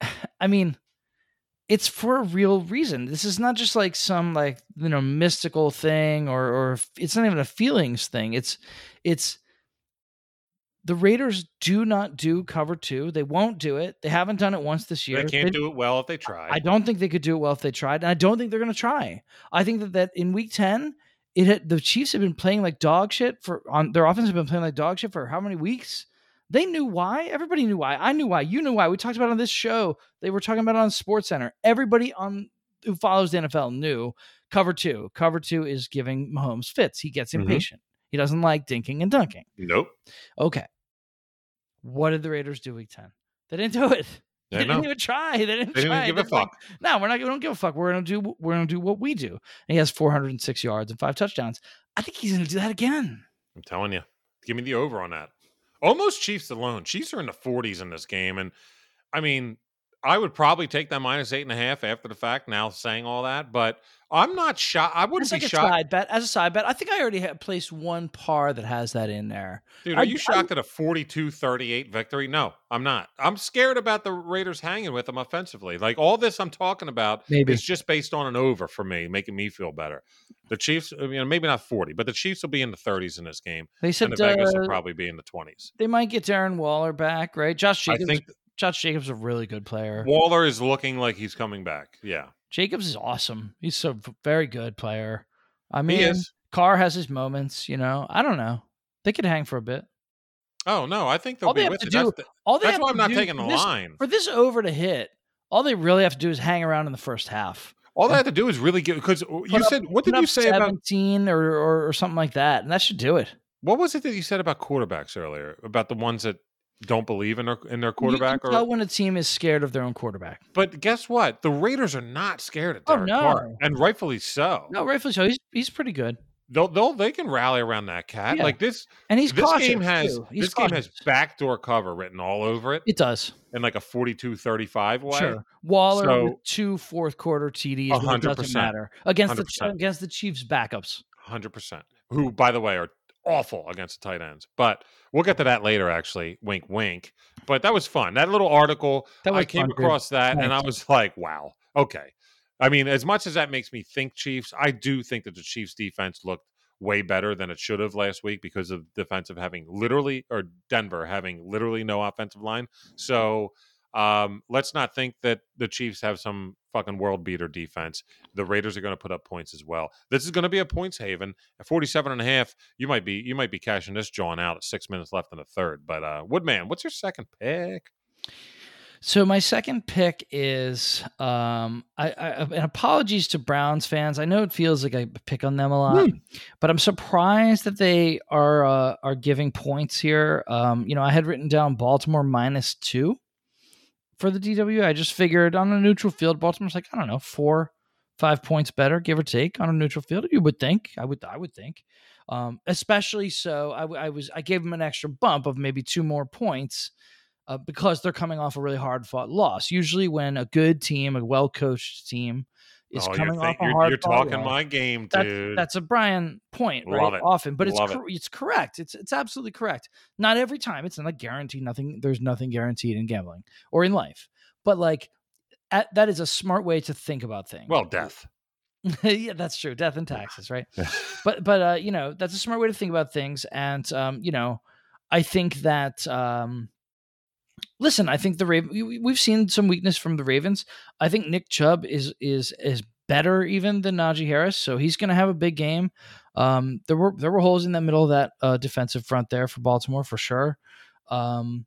I mean, it's for a real reason. This is not just like some like you know mystical thing or or it's not even a feelings thing. It's it's the Raiders do not do cover two. They won't do it. They haven't done it once this year. They can't do it well if they try. I don't think they could do it well if they tried, and I don't think they're going to try. I think that, that in Week Ten, it had, the Chiefs have been playing like dog shit for on their offense have been playing like dog shit for how many weeks? They knew why. Everybody knew why. I knew why. You knew why. We talked about it on this show. They were talking about it on Sports Center. Everybody on who follows the NFL knew cover two. Cover two is giving Mahomes fits. He gets Mhm. impatient. He doesn't like dinking and dunking. Nope. Okay. What did the Raiders do week 10? They didn't do it. They didn't even try. They didn't They didn't try. even give a They're like, fuck. no, we're not. We don't give a fuck. We're gonna do. We're gonna do what we do. And he has 406 yards and five touchdowns. I think he's gonna do that again. I'm telling you. Give me the over on that. Almost Chiefs alone. Chiefs are in the 40s in this game. And I mean, I would probably take that minus eight and a half after the fact, now saying all that, but I'm not shocked. I wouldn't As like be a shocked. side bet. As a side bet, I think I already have placed one par that has that in there. Dude, I- are you I- shocked at a 42 38 victory? No, I'm not. I'm scared about the Raiders hanging with them offensively. Like all this I'm talking about Maybe. is just based on an over for me, making me feel better. The Chiefs, I mean, maybe not 40, but the Chiefs will be in the 30s in this game, They said and the Vegas will probably be in the 20s. they might get Darren Waller back, right? Josh I think Josh Jacobs is a really good player. Waller is looking like he's coming back. Yeah, Jacobs is awesome. He's a very good player. I mean. Carr has his moments. You know, I don't know. They could hang for a bit. Oh no, I think they'll All they be have with to it. do- That's, the- All they that's have why to I'm not do taking the this, line. for this over to hit. All they really have to do is hang around in the first half. All they have to do is really get because you up- said what did you say about 17 or, or or something like that, and that should do it. what was it that you said about quarterbacks earlier about the ones that don't believe in their in their You quarterback can or when a team is scared of their own quarterback. But guess what? The Raiders are not scared of Oh, Derek no. Carr, and rightfully so. No, rightfully so. He's he's pretty good, They'll, they'll they can rally around that cat. Yeah. Like this, and he's this game has this game has backdoor cover written all over it It does. in like a 42-35 way. Sure. Waller So- with two fourth quarter TDs. but It doesn't matter against the 100%. against the Chiefs backups. Hundred percent. Who, by the way, are awful against the tight ends. But we'll get to that later. Actually, wink, wink. But that was fun. That little article. That I came fun, dude. across that, and I was like, wow, okay. I mean, as much as that makes me think Chiefs, I do think that the Chiefs defense looked way better than it should have last week because of the defensive having literally or Denver having literally no offensive line. So um, let's not think that the Chiefs have some fucking world beater defense. The Raiders are going to put up points as well. This is going to be a points haven. At 47 and a half, you might be you might be cashing this John out at 6 minutes left in the third. But uh Woodman, what's your second pick? So my second pick is um I, I and apologies to Browns fans. I know it feels like I pick on them a lot, but I'm surprised that they are uh, are giving points here. Um, you know, I had written down Baltimore minus two for the DW. I just figured on a neutral field, Baltimore's like I don't know four, five points better, give or take, on a neutral field. You would think. I would. I would think. Um, especially so, I, I was I gave them an extra bump of maybe two more points uh, because they're coming off a really hard fought loss. Usually, when a good team, a well coached team, is oh, coming you're, off a you're, you're talking my game, that's, dude. that's a Brian point, right? Love it. Often, but it's Love it. it's correct. It's it's absolutely correct. Not every time. It's not a guarantee. Nothing. There's nothing guaranteed in gambling or in life. But like, at, that is a smart way to think about things. well, death. yeah, that's true. Death and taxes, right? but but uh, you know, that's a smart way to think about things. And um, you know, I think that um, listen, I think the Raven. We, we've seen some weakness from the Ravens. I think Nick Chubb is is is better even than Najee Harris, so he's going to have a big game. Um, there were there were holes in the middle of that uh, defensive front there for Baltimore for sure. Um,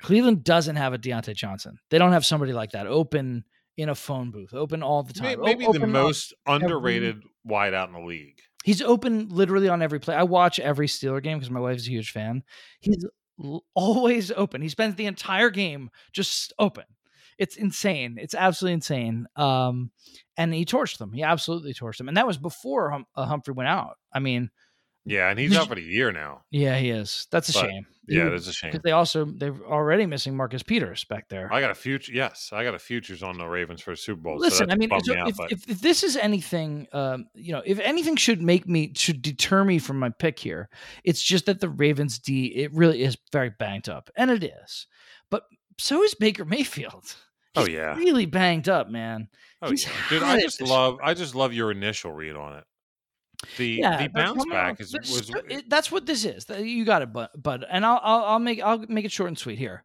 Cleveland doesn't have a Diontae Johnson. They don't have somebody like that open in a phone booth, open all the time. O- Maybe the most underrated wide out in the league. He's open literally on every play. I watch every Steeler game because my wife's a huge fan. He's always open. He spends the entire game just open. It's insane. It's absolutely insane. Um, and he torched them. He absolutely torched them. And that was before hum- uh, Humphrey went out. I mean, Yeah, and he's out for the year now. yeah, he is. That's a But, shame. Yeah, it is a shame. Because they also they're already missing Marcus Peters back there. I got a future. Yes, I got a futures on the Ravens for a Super Bowl. Listen, that I mean, so out, if, if, if this is anything, um, you know, if anything should make me should deter me from my pick here, it's just that the Ravens D it really is very banged up, and it is. But so is Baker Mayfield. oh yeah, really banged up, man. oh he's yeah, dude. I just love. I just love your initial read on it. The Yeah, the bounce back is was it- that's what this is. You got it, but bud. And I'll, I'll I'll make I'll make it short and sweet here.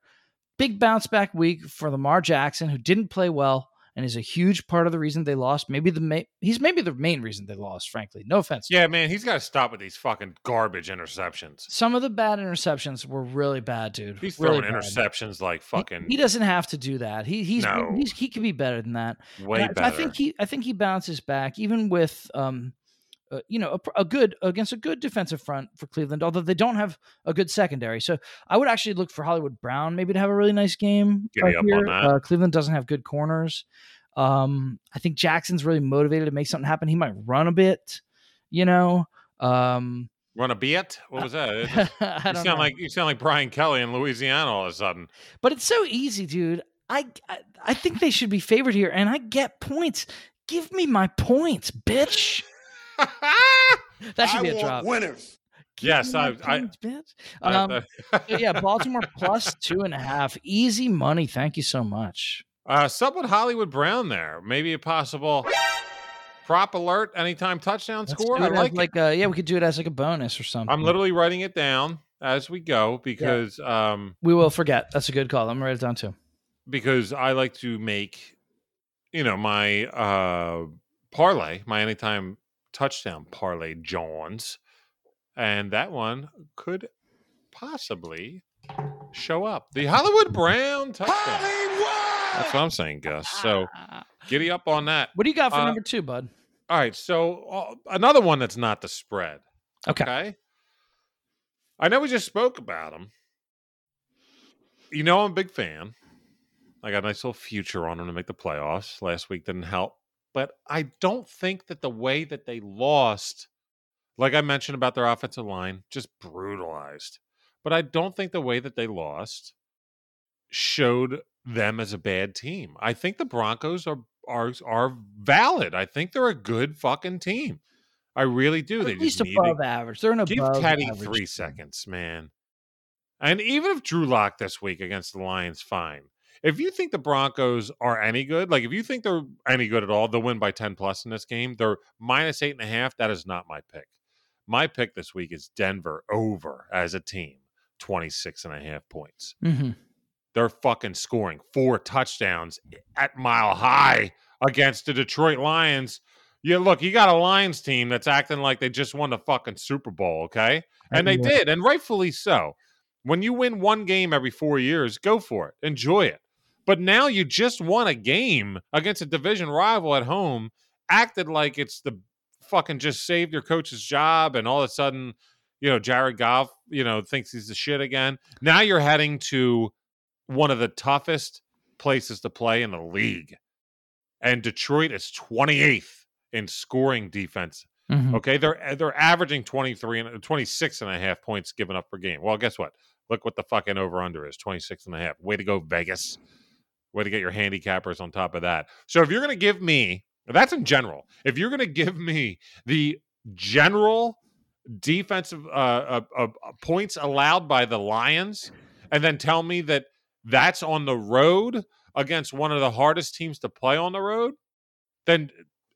Big bounce back week for Lamar Jackson, who didn't play well and is a huge part of the reason they lost. Maybe the he's maybe the main reason they lost. Frankly, no offense. Yeah, man, he's got to stop with these fucking garbage interceptions. Some of the bad interceptions were really bad, dude. He's really throwing bad. interceptions like fucking He, doesn't have to do that. He he's, No. he's he could be better than that. way I, better. I think he I think he bounces back even with um uh, you know a, a good against a good defensive front for Cleveland although they don't have a good secondary. So I would actually look for Hollywood Brown maybe to have a really nice game. Me uh, on here. that. Uh, Cleveland doesn't have good corners. Um I think Jackson's really motivated to make something happen. He might run a bit, you know. Um Run a bit? What was that? Just- I you sound know. like you sound like Brian Kelly in Louisiana all of a sudden. But it's so easy, dude. I, I I think they should be favored here, and I get points. Give me my points, bitch. That should I be a want drop. winners. Give Yes, me I- I- points. I- Um, uh, yeah, Baltimore plus two and a half, easy money. Thank you so much. uh, sub with Hollywood Brown there. Maybe a possible prop alert anytime touchdown Let's score. I like like uh, yeah, we could do it as like a bonus or something. I'm literally writing it down as we go because um we will forget. That's a good call. I'm gonna write it down too. because I like to make you know my uh parlay, my anytime touchdown parlay Johns. And that one could possibly show up. The Hollywood Brown touchdown. That's what I'm saying, Gus. So Ah. giddy up on that. what do you got for uh, number two, bud? All right, so uh, another one that's not the spread. Okay. Okay. I know we just spoke about him. You know, I'm a big fan. I got a nice little future on him to make the playoffs. Last week didn't help. But I don't think that the way that they lost, like I mentioned about their offensive line, just brutalized. But I don't think the way that they lost showed them as a bad team. I think the Broncos are are are valid. I think they're a good fucking team. I really do. They At least just need to above average. They're an above Give Teddy three team. seconds, man. And even if Drew Lock this week against the Lions, fine. If you think the Broncos are any good, like if you think they're any good at all, they'll win by 10 plus in this game. They're minus eight and a half. That is not my pick. My pick this week is Denver over as a team, 26 and a half points. Mhm. They're fucking scoring four touchdowns at mile high against the Detroit Lions. Yeah, look, you got a Lions team that's acting like they just won the fucking Super Bowl, okay? And they did, and rightfully so. When you win one game every four years, go for it. Enjoy it. But now you just won a game against a division rival at home, acted like it's the fucking just saved your coach's job, and all of a sudden, you know, Jared Goff, you know, thinks he's the shit again. Now you're heading to one of the toughest places to play in the league. And Detroit is 28th in scoring defense. Mhm. Okay, they're they're averaging 23 and 26 and a half points given up per game. Well, guess what? Look what the fucking over under is, 26 and a half. Way to go Vegas. Way to get your handicappers on top of that. So if you're going to give me that's in general. If you're going to give me the general defensive uh, uh, uh, points allowed by the Lions and then tell me that that's on the road against one of the hardest teams to play on the road, then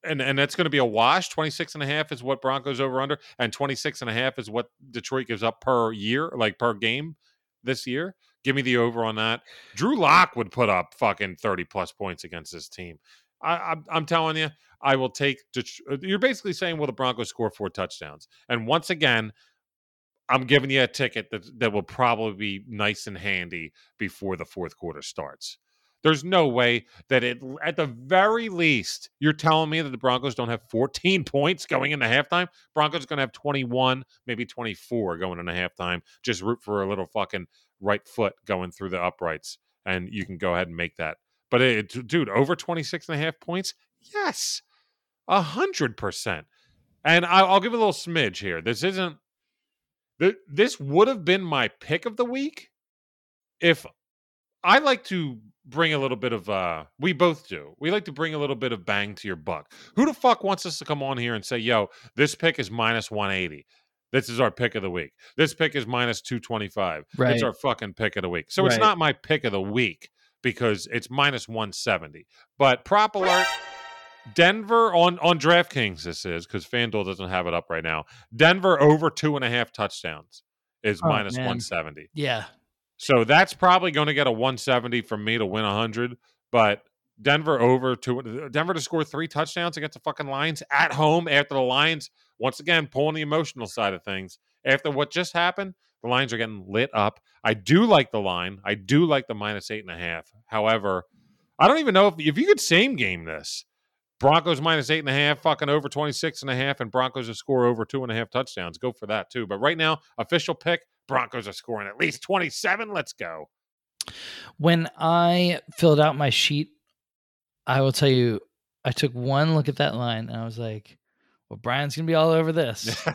and and that's going to be a wash 26 and a half is what broncos over under and 26 and a half is what detroit gives up per year like per game this year give me the over on that drew lock would put up fucking 30 plus points against this team I, I'm, I'm telling you i will take Det- you're basically saying will the broncos score four touchdowns and once again i'm giving you a ticket that, that will probably be nice and handy before the fourth quarter starts there's no way that it, at the very least, you're telling me that the Broncos don't have 14 points going into halftime. Broncos going to have 21, maybe 24 going into halftime. Just root for a little fucking right foot going through the uprights, and you can go ahead and make that. But it, dude, over 26 and a half points? Yes, a hundred percent. And I, I'll give a little smidge here. This isn't. th- This would have been my pick of the week if I like to bring a little bit of uh we both do. We like to bring a little bit of bang to your buck. Who the fuck wants us to come on here and say, "Yo, this pick is minus 180. This is our pick of the week. This pick is minus 225. Right. It's our fucking pick of the week." So it's not my pick of the week because it's minus 170. But prop alert Denver on on DraftKings this is because FanDuel doesn't have it up right now. Denver over two and a half touchdowns is Oh, minus man. 170. Yeah. So that's probably going to get a 170 from me to win 100. But Denver over to Denver to score three touchdowns against the fucking Lions at home after the Lions once again pulling the emotional side of things. After what just happened, the lines are getting lit up. I do like the line. I do like the minus eight and a half. However, I don't even know if, if you could same game this. Broncos minus eight and a half, fucking over 26 and a half, and Broncos to score over two and a half touchdowns. Go for that too. But right now, official pick, Broncos are scoring at least 27. Let's go. When I filled out my sheet, I will tell you, I took one look at that line and I was like, well, Brian's going to be all over this.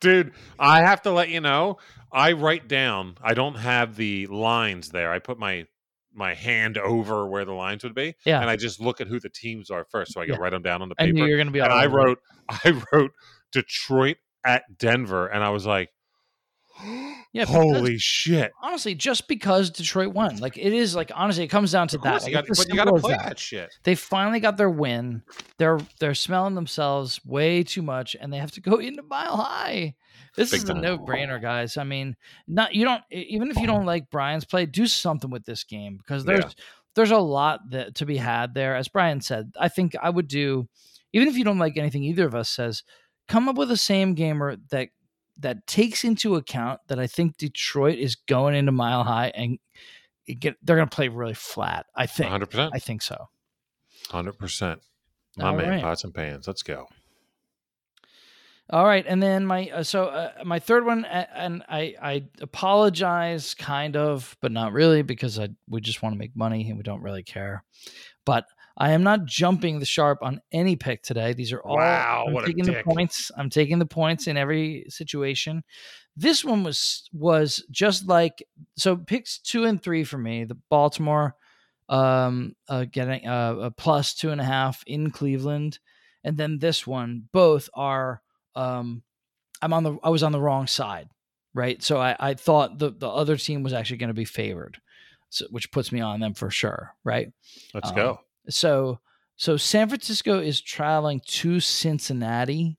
Dude, I have to let you know, I write down, I don't have the lines there. I put my my hand over where the lines would be, Yeah. and I just look at who the teams are first, so I can Yeah. write them down on the I paper. knew you're to be all and I over it. wrote, I wrote Detroit at Denver, and I was like, Yeah, holy shit! honestly, just because Detroit won, like it is like honestly, it comes down to that. Like, you got, but you got to play that. that shit. They finally got their win. They're they're smelling themselves way too much, and they have to go into mile high. This Big is a no brainer, guys. I mean, not you don't even if you don't like Brian's play, do something with this game because there's Yeah. there's a lot that to be had there. As Brian said, I think I would do even if you don't like anything either of us says, come up with a same gamer that that takes into account that I think Detroit is going into mile high and get they're going to play really flat. I think. 100, percent I think so. 100. percent My All man, right. pots and pans. Let's go. All right, and then my uh, so uh, my third one, and I I apologize, kind of, but not really, because I we just want to make money and we don't really care. But I am not jumping the sharp on any pick today. These are all Wow, I'm what a taking the points. I'm taking the points in every situation. This one was was just like so picks two and three for me. The Baltimore um uh, getting uh, a plus two and a half in Cleveland, and then this one both are um I'm on the I was on the wrong side, right? So I I thought the the other team was actually going to be favored, so, which puts me on them for sure, right? Let's Um, go. So so San Francisco is traveling to Cincinnati.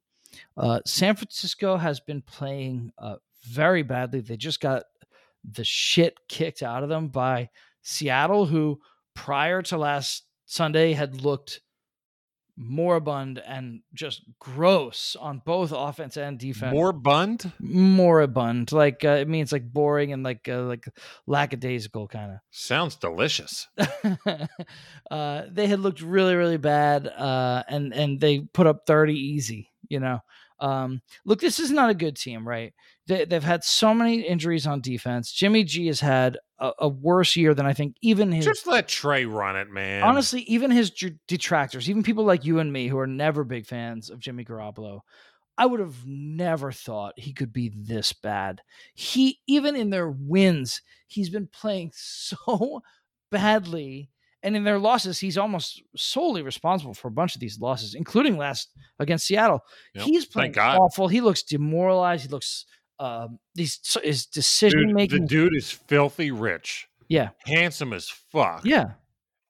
Uh, San Francisco has been playing uh, very badly. They just got the shit kicked out of them by Seattle, who prior to last Sunday had looked moribund and just gross on both offense and defense Moribund, moribund like uh, it means like boring and like uh, like lackadaisical kind of. Sounds delicious. uh they had looked really really bad uh and and they put up 30 easy you know um look this is not a good team right they, they've had so many injuries on defense jimmy g has had a, a worse year than i think even his Just let Trey run it, man. honestly, even his detractors, even people like you and me who are never big fans of Jimmy Garoppolo, I would have never thought he could be this bad. He even in their wins, he's been playing so badly. And in their losses, he's almost solely responsible for a bunch of these losses, including last against Seattle. Yep. He's playing awful. He looks demoralized. He looks um he's his decision making. the dude is filthy rich, yeah, handsome as fuck, yeah.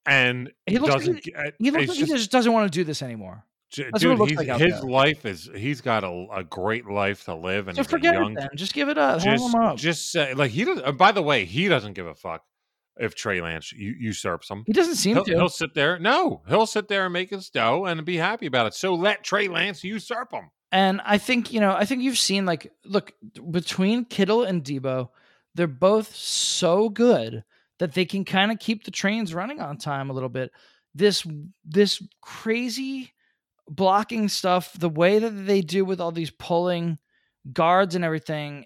and He looks doesn't. he- He looks like he just- just doesn't want to do this anymore. that's dude, like his there. life is. He's got a, a great life to live, and a forget young. it then. Just give it up. Just, up. just say like he does. Uh, by the way, he doesn't give a fuck if Trey Lance usurps him. he doesn't seem He'll, to. he'll sit there. No, he'll sit there and make his dough and be happy about it. So let Trey Lance usurp him. And I think, you know, I think you've seen like look, between Kittle and Deebo, they're both so good that they can kind of keep the trains running on time a little bit. This this crazy blocking stuff, the way that they do with all these pulling guards and everything,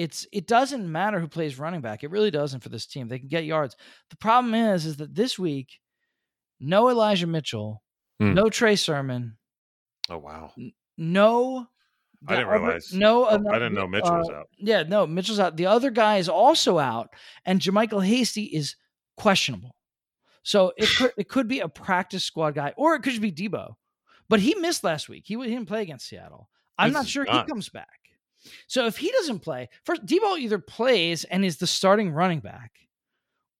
it's it doesn't matter who plays running back. It really doesn't for this team. They can get yards. The problem is is that this week, no Elijah Mitchell, Hmm. no Trey Sermon, Oh wow! no. I didn't other- realize. No, Oh, I didn't know Mitchell was uh, out. Yeah, no, Mitchell's out. The other guy is also out, and JaMycal Hasty is questionable. So it could it could be a practice squad guy, or it could be Deebo. But he missed last week. He, he didn't play against Seattle. I'm This not sure he comes back. So if he doesn't play, first Deebo either plays and is the starting running back,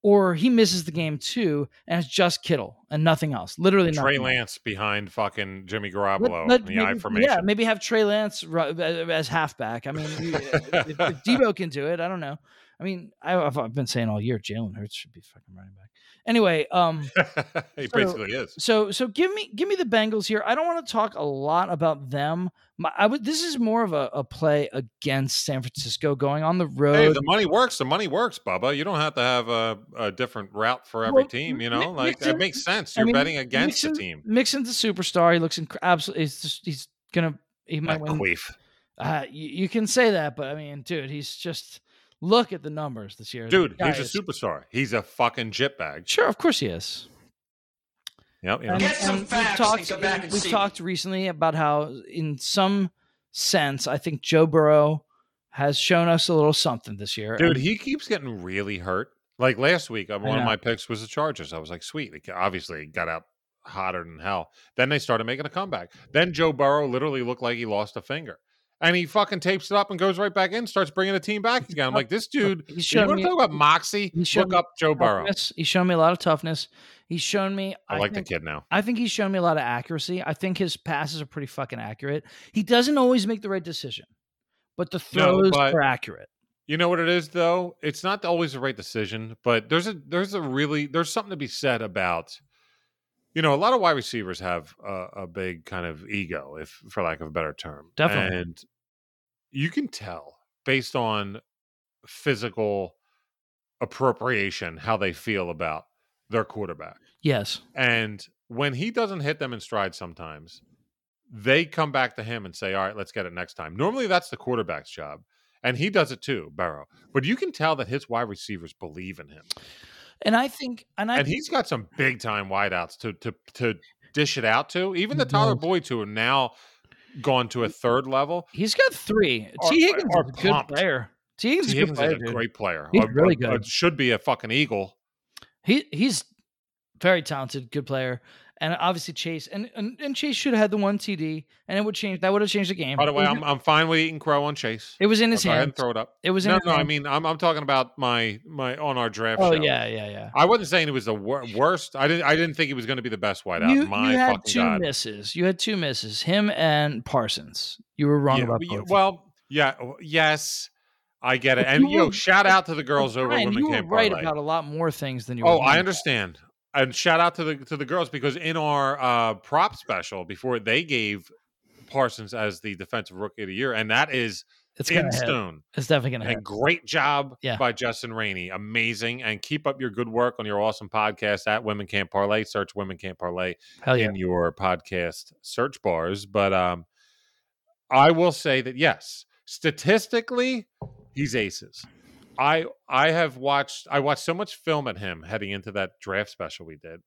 or he misses the game too, and it's just Kittle and nothing else. Literally Trey nothing else. Lance behind fucking Jimmy Let- Garoppolo let in the I formation. Yeah, maybe have Trey Lance ru- uh, as halfback. I mean, if, if Deebo can do it, I don't know. I mean, I, I've, I've been saying all year Jalen Hurts should be fucking running back. Anyway, um, he So- basically is. so so give me give me the Bengals here. I don't want to talk a lot about them. My, I would. This is more of a, a play against San Francisco, going on the road. Hey, the money works. The money works, Bubba. You don't have to have a, a different route for every Well, team. You know, like Mixon- that makes sense. You're mean, betting against Mixon, the team. Mixon's a superstar. He looks inc- absolutely. He's just he's gonna he might win. queef. Uh, you, you can say that, but I mean, dude, he's just look at the numbers this year. Dude, he's a is- superstar. He's a fucking jitbag. Sure, of course he is. Yep. You know? And, Get some and facts we've and talked, back and we've see talked recently about how, in some sense, I think Joe Burrow has shown us a little something this year. Dude, And he keeps getting really hurt. Like last week, uh, one of my picks was the Chargers. I was like, sweet. It obviously got out hotter than hell. Then they started making a comeback. Then Joe Burrow literally looked like he lost a finger. And he fucking tapes it up and goes right back in, starts bringing the team back again. I'm like, this dude, he's you want to talk about moxie? Look up Joe Burrow. toughness. He's shown me a lot of toughness. He's shown me. I like think, the kid now. I think he's shown me a lot of accuracy. I think his passes are pretty fucking accurate. He doesn't always make the right decision, but the No, throws but- are accurate. You know what it is though? It's not always the right decision, but there's a there's a really there's something to be said about you know, a lot of wide receivers have a, a big kind of ego, if for lack of a better term. Definitely. And you can tell based on physical appropriation how they feel about their quarterback. Yes. And when he doesn't hit them in stride sometimes, they come back to him and say, All right, let's get it next time. Normally that's the quarterback's job. And he does it too, Burrow. But you can tell that his wide receivers believe in him. And I think, and I And he's got some big time wideouts to to to dish it out to. Even the He Tyler. Boyd who are now gone to a third level. he's got three. Are- Tee Higgins are is a good player. Tee Higgins is T. a good Higgins is a great player. He's A- really a- a- good. should be a fucking eagle. He he's very talented, good player, and obviously Chase and and, and Chase should have had the one TD, and it would change. That would have changed the game. By the way, I'm I'm fine with eating crow on Chase. it was in his Go ahead hands. and throw it up. It was in No, no, I mean I'm I'm talking about my my on our draft oh show. yeah, yeah, yeah. I wasn't saying it was the wor- worst. I didn't. I didn't think he was going to be the best wideout. You, My you had fucking two god. misses. You had two misses. Him and Parsons. You were wrong Yeah, about both. well, yeah, oh, yes, I get it. And you yo, shout out to the girls over Ryan, Women you were right Parlay. about a lot more things than you. Oh, I understand. And shout out to the to the girls because in our uh, prop special before they gave Parsons as the defensive rookie of the year, and that is It's in gonna hit. stone. It's definitely gonna hit. And great job Yeah. by Justin Rainey. Amazing. And keep up your good work on your awesome podcast at Women Can't Parlay. Search Women Can't Parlay yeah. in your podcast search bars. But um, I will say that yes, statistically, he's aces. I I have watched I watched so much film at him heading into that draft special we did,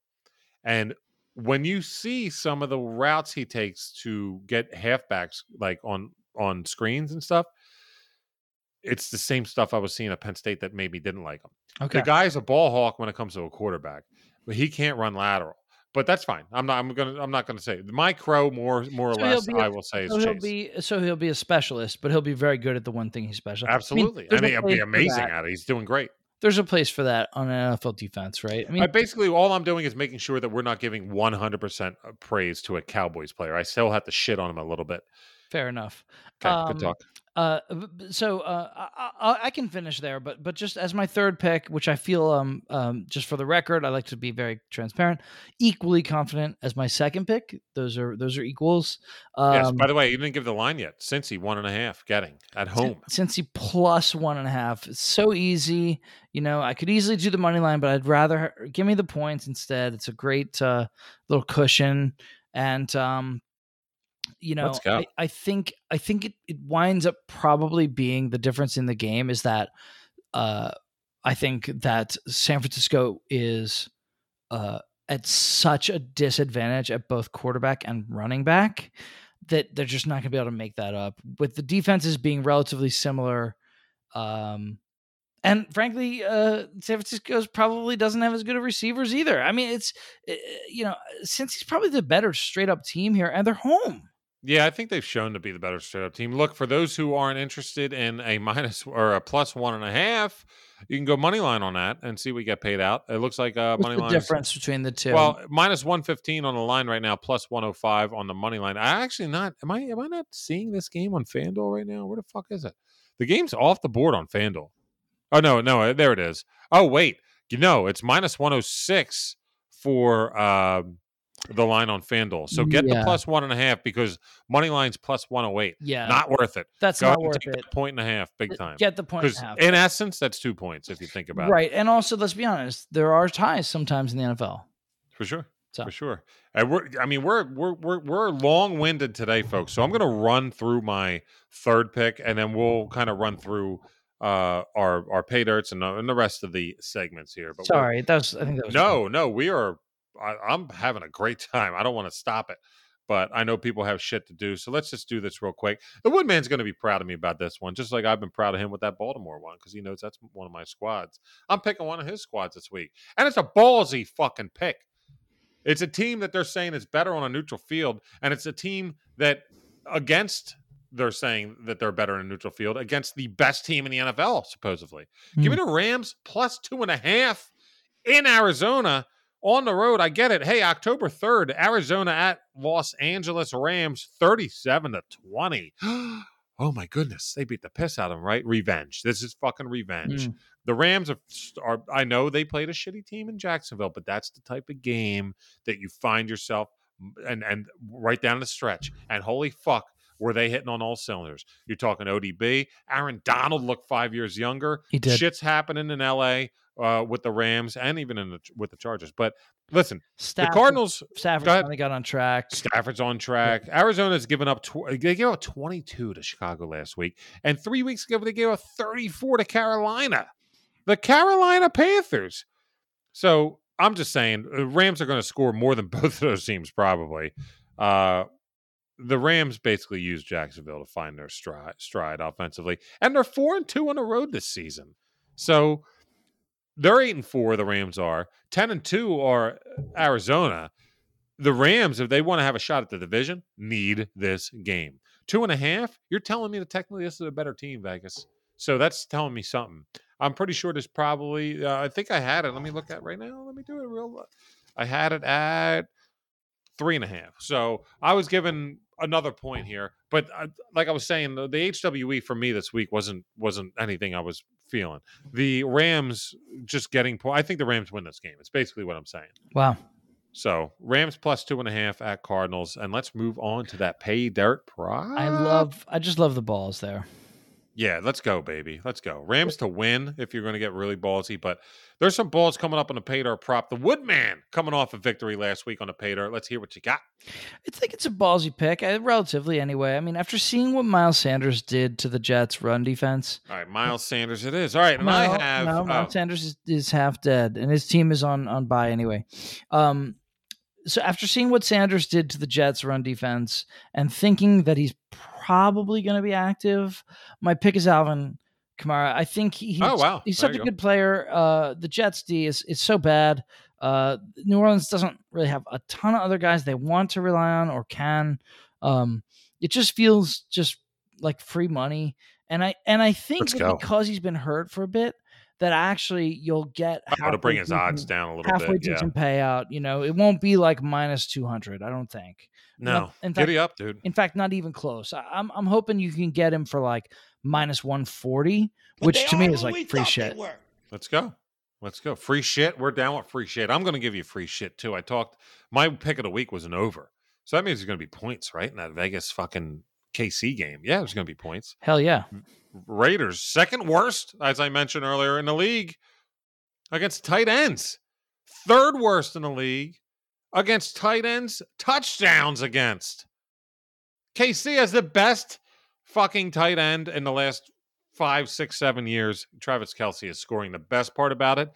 and when you see some of the routes he takes to get halfbacks like on on screens and stuff, it's the same stuff I was seeing at Penn State that maybe didn't like him. Okay. The guy's a ball hawk when it comes to a quarterback, but he can't run lateral. But that's fine. I'm not. I'm gonna. I'm not gonna say my crow. More, more or So he'll less, a- I will say is So he'll Chase. be so he'll be a specialist, but he'll be very good at the one thing he's special. Absolutely, and a he'll be amazing at it. He's doing great. There's a place for that on an NFL defense, right? I mean, I basically all I'm doing is making sure that we're not giving 100% praise to a Cowboys player. I still have to shit on him a little bit. fair enough. Okay, Um, good talk. Uh, so uh, I, I, I can finish there, but but just as my third pick, which I feel um um just for the record, I like to be very transparent. Equally confident as my second pick. Those are those are equals. Um, yes. By the way, you didn't give the line yet. Cincy one and a half getting at home. Cincy plus one and a half, it's so easy. You know, I could easily do the money line, but I'd rather give me the points instead. It's a great uh, little cushion, and um, you know, I, I think I think it, it winds up probably being the difference in the game is that uh, I think that San Francisco is uh, at such a disadvantage at both quarterback and running back that they're just not going to be able to make that up. With the defenses being relatively similar, um, and frankly, uh, San Francisco's probably doesn't have as good of receivers either. I mean, it's uh, you know, since he's probably the better straight up team here, and they're home. Yeah, I think they've shown to be the better straight up team. Look, for those who aren't interested in a minus or a plus one and a half, you can go money line on that and see what you get paid out. It looks like uh, What's money line. difference between the two? Well, minus one fifteen on the line right now, plus one hundred five on the money line. I actually not. Am I? Am I not seeing this game on Fanduel right now? Where the fuck is it? The game's off the board on Fanduel. Oh no, no, there it is. Oh wait, You know, it's minus 106 for uh, the line on FanDuel. So get Yeah. the plus one and a half because money line's plus 108. Yeah, Not worth it. that's Go not worth it. point and a half, big time. Get the point and a half. in essence, that's two points if you think about it. right, and also let's be honest, there are ties sometimes in the NFL. For sure. So- For sure. And we're I mean, we're we're we're we're long winded today, folks. So I'm gonna run through my third pick and then we'll kind of run through uh our our pay dirts and, the- and the rest of the segments here. But Sorry, that was I think that was no, no, we are I, I'm having a great time. I don't want to stop it. But I know people have shit to do. So let's just do this real quick. The Woodman's going to be proud of me about this one, just like I've been proud of him with that Baltimore one because he knows that's one of my squads. I'm picking one of his squads this week. And it's a ballsy fucking pick. It's a team that they're saying is better on a neutral field. And it's a team that against, they're saying that they're better in a neutral field against the best team in the NFL, supposedly. Give me hmm. the Rams plus two and a half in Arizona on the road. I get it. Hey, October 3rd, Arizona at Los Angeles Rams, 37 to 20. Oh my goodness. They beat the piss out of them, right? Revenge. This is fucking revenge. Mm. The Rams are, are, I know they played a shitty team in Jacksonville, but that's the type of game that you find yourself and and right down the stretch. And holy fuck, were they hitting on all cylinders? You're talking ODB. Aaron Donald looked five years younger. He did. Shit's happening in LA uh, with the Rams and even in the, with the Chargers. But listen, Stafford, the Cardinals, Stafford Go ahead. finally got on track. Stafford's on track. Arizona's given up. Tw- they gave up 22 to Chicago last week, and three weeks ago they gave up 34 to Carolina, the Carolina Panthers. So I'm just saying, the Rams are going to score more than both of those teams probably. Uh, the Rams basically used Jacksonville to find their stride, stride offensively, and they're four and two on the road this season. So they're eight and four. The Rams are ten and two. Are Arizona? The Rams, if they want to have a shot at the division, need this game. Two and a half. You're telling me that technically this is a better team, Vegas. So that's telling me something. I'm pretty sure there's probably. Uh, I think I had it. Let me look at right now. Let me do it real. I had it at three and a half. So I was given another point here, but uh, like I was saying, the, the HWE for me this week wasn't wasn't anything I was feeling. The Rams just getting point. I think the Rams win this game. It's basically what I'm saying. Wow. So Rams plus two and a half at Cardinals, and let's move on to that pay dirt prize. I love I just love the balls there. Yeah, let's go, baby. Let's go. Rams to win if you're going to get really ballsy, but there's some balls coming up on the pay dirt prop. The Woodman coming off a victory last week on the pay dirt. Let's hear what you got. I think it's a ballsy pick, uh, relatively anyway. I mean, after seeing what Miles Sanders did to the Jets' run defense, All right, Miles Sanders, it is. All right, and no, I have. no, oh, Miles Sanders is, is half dead, and his team is on on bye anyway. Um, so after seeing what Sanders did to the Jets' run defense and thinking that he's probably going to be active, my pick is Alvin Kamara. I think he, he's, Oh, wow. he's There such a go. good player. Uh, the Jets D is is so bad. Uh, New Orleans doesn't really have a ton of other guys they want to rely on or can. Um, it just feels just like free money. And I and I think Let's that go. because he's been hurt for a bit, that actually you'll get oh, to bring his decent- odds down a little halfway bit. Yeah. decent payout. You know, it won't be like minus two hundred. I don't think. No, in fact- giddy up, dude. In fact, not even close. I, I'm I'm hoping you can get him for like minus one forty, which to me is like free shit. Let's go. Let's go. Free shit. We're down with free shit. I'm going to give you free shit too. I talked. My pick of the week was an over, so that means there's going to be points, right? In that Vegas fucking KC game. Yeah, there's going to be points. Hell yeah. Raiders second worst, as I mentioned earlier, in the league against tight ends. Third worst in the league against tight ends. Touchdowns against. KC has the best fucking tight end in the last five, six, seven years. Travis Kelce is scoring. The best part about it,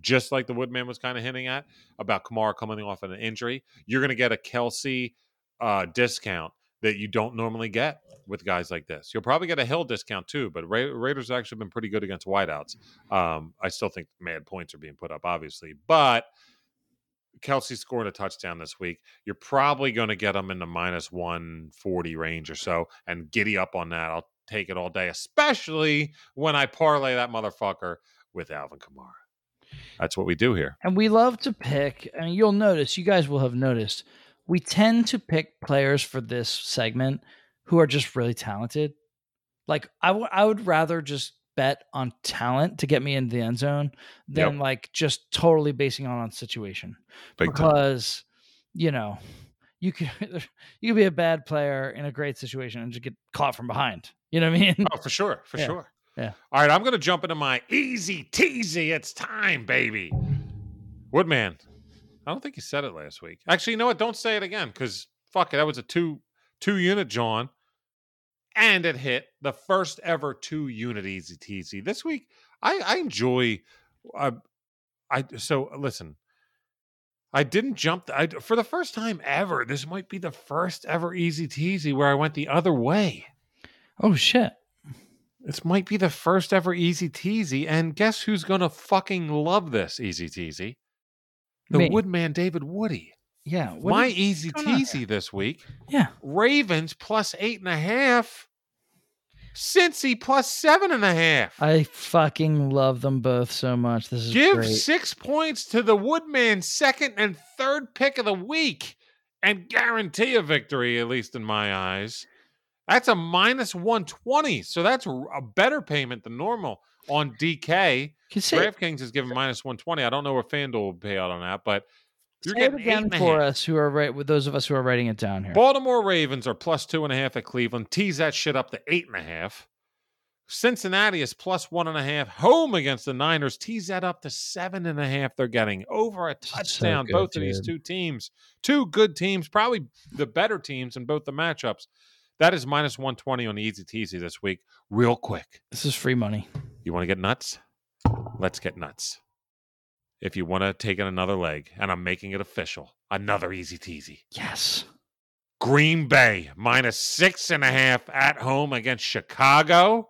just like the Woodman was kind of hinting at about Kamara coming off an injury, you're going to get a Kelsey uh, discount that you don't normally get with guys like this. You'll probably get a Hill discount too, but Ra- Raiders actually been pretty good against wideouts. Um, I still think mad points are being put up, obviously, but Kelce scored a touchdown this week. You're probably going to get them in the minus 140 range or so and giddy up on that. I'll take it all day, especially when I parlay that motherfucker with Alvin Kamara. That's what we do here. And we love to pick, and you'll notice, you guys will have noticed, we tend to pick players for this segment who are just really talented. Like I would I would rather just bet on talent to get me into the end zone than like just totally basing on on situation Big time. because you know you could you could be a bad player in a great situation and just get caught from behind. You know what I mean? Oh, for sure, for Yeah, sure. yeah. All right, I'm gonna jump into my easy teasy. It's time, baby. Woodman. I don't think you said it last week. Actually, you know what? Don't say it again, because fuck it. That was a two two unit John. And it hit the first ever two unit easy teasy. This week, I, I enjoy uh, I so listen. I didn't jump I, for the first time ever. This might be the first ever easy teasy where I went the other way. Oh shit! This might be the first ever Easy Teasy, and guess who's gonna fucking love this Easy Teasy? The Me. Woodman David Woody. Yeah, My is- Easy Teasy this week: yeah. Ravens plus eight and a half, Cincy plus seven and a half. I fucking love them both so much. This is Give great. six points to the Woodman second and third pick of the week, and guarantee a victory, at least in my eyes. That's a minus one twenty, so that's a better payment than normal on DK. Can you say, DraftKings is giving minus 120. I don't know where FanDuel will pay out on that, but you're say getting eight again for half. us who are right with those of us who are writing it down here. Baltimore Ravens are plus two and a half at Cleveland. Tease that shit up to eight and a half. Cincinnati is plus one and a half. Home against the Niners. Tease that up to seven and a half. They're getting over a is so touchdown. good, both of these two teams, two good teams, probably the better teams in both the matchups. That is minus 120 on the Easy Teasy this week. Real quick. This is free money. You want to get nuts? Let's get nuts. If you want to take it another leg, and I'm making it official, another easy teasy. Yes. Green Bay minus six and a half at home against Chicago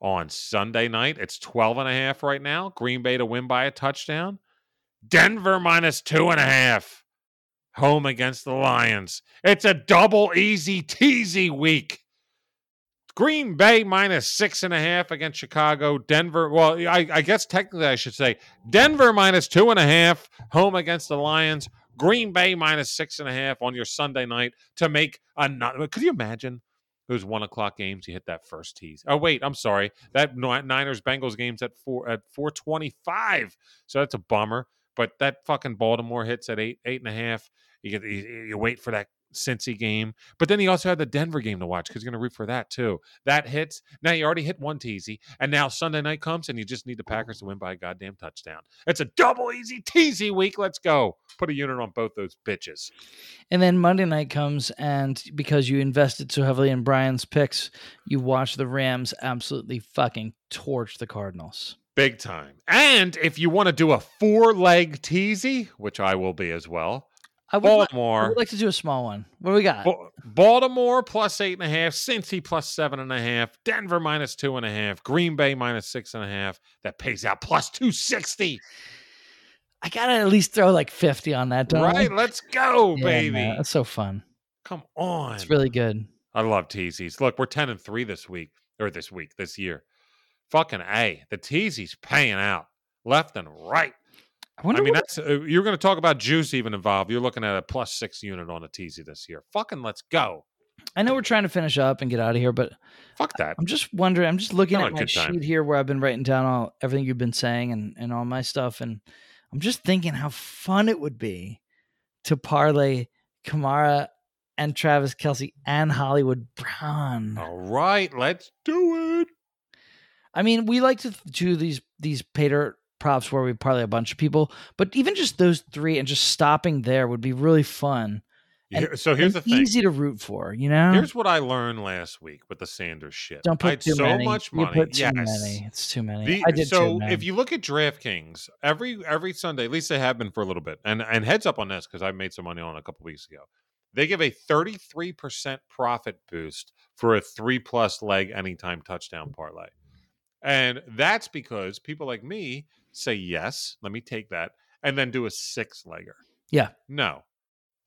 on Sunday night. It's 12 and a half right now. Green Bay to win by a touchdown. Denver minus two and a half home against the Lions. It's a double easy teasy week. Green Bay minus six and a half against Chicago. Denver, well, I, I guess technically I should say Denver minus two and a half home against the Lions. Green Bay minus six and a half on your Sunday night to make another. Could you imagine those one o'clock games? You hit that first tease. Oh wait, I'm sorry. That Niners Bengals game's at four at four twenty five. So that's a bummer. But that fucking Baltimore hits at eight eight and a half. You get you, you wait for that Cincy game, but then he also had the Denver game to watch because you're going to root for that too. That hits. Now you already hit one teasy, and now Sunday night comes, and you just need the Packers to oh. win by a goddamn touchdown. It's a double easy teasy week. Let's go. Put a unit on both those bitches. And then Monday night comes, and because you invested so heavily in Brian's picks, you watch the Rams absolutely fucking torch the Cardinals. Big time. And if you want to do a four leg teasy, which I will be as well, I would, li- I would like to do a small one. What do we got? Baltimore plus eight and a half, Cincy plus seven and a half, Denver minus two and a half, Green Bay minus six and a half. That pays out plus two sixty. I gotta at least throw like fifty on that, don't I? Right? Let's go, Yeah, baby. man, that's so fun. Come on. It's really good. I love teasies. Look, we're ten and three this week, or this week, this year. Fucking a, the teasies paying out left and right. I wonder I mean, that's uh, you're going to talk about juice even involved. You're looking at a plus six unit on a teasy this year. Fucking let's go. I know we're trying to finish up and get out of here, but Fuck that. I'm just wondering. I'm just looking Having at my sheet here where I've been writing down all everything you've been saying and and all my stuff, and I'm just thinking how fun it would be to parlay Kamara and Travis Kelce and Hollywood Brown. All right, let's do it. I mean, we like to do these these pater props where we parlay a bunch of people, but even just those three and just stopping there would be really fun. And- so here's the thing. easy to root for. You know, Here's what I learned last week with the Sanders shit. don't I put too so many. much You money. put too yes. many. It's too many. The- I did so too many. if you look at DraftKings, every every Sunday, at least they have been for a little bit, and and heads up on this because I made some money on a couple weeks ago. They give a 33% profit boost for a three plus leg anytime touchdown parlay. And that's because people like me say, yes, let me take that, and then do a six legger. Yeah. No.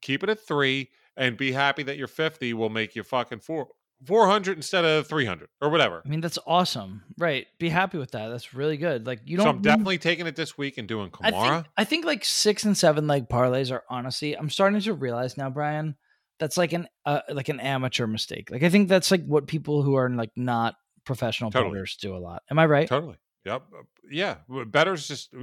Keep it at three and be happy that your 50 will make you fucking four, 400 instead of 300 or whatever. I mean, that's awesome. Right. Be happy with that. That's really good. Like you don't So I'm definitely taking it this week and doing I Kamara. think, I think like six and seven leg parlays are honestly. I'm starting to realize now, Brian, that's like an uh, like an amateur mistake. Like I think that's like what people who are like not professional Totally. bettors do a lot. Am I right? Totally. Yep. Uh, Yeah. Betters just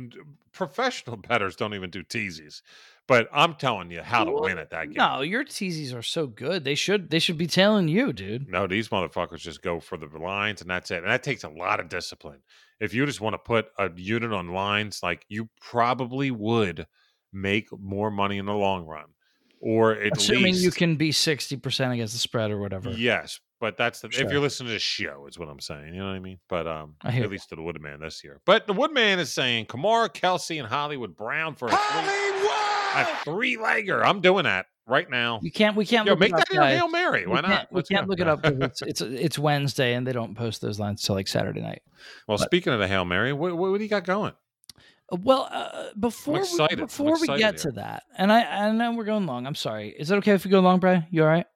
professional betters don't even do teasies. But I'm telling you how to Well, win at that game. No, your teasies are so good. They should they should be telling you, dude. No, these motherfuckers just go for the lines and that's it. And that takes a lot of discipline. If you just want to put a unit on lines, like you probably would make more money in the long run. Or at Assuming least you can be sixty percent against the spread or whatever. Yes, but that's the if you're listening to this show, is what I'm saying. You know what I mean? But um, at least to the Woodman this year. But the Woodman is saying Kamara, Kelce, and Hollywood Brown for a three, legger. I'm doing that right now. You can't. We can't. Yo, look make it up, that your guys. hail mary. We Why can't- We Let's can't go. look it up it's it's it's Wednesday and they don't post those lines till like Saturday night. well, but- speaking of the hail mary, what, what, what do you got going? Well, uh, before we, before we get here. to that, and I I know we're going long. I'm sorry. Is it okay if we go long, Bray? You all right?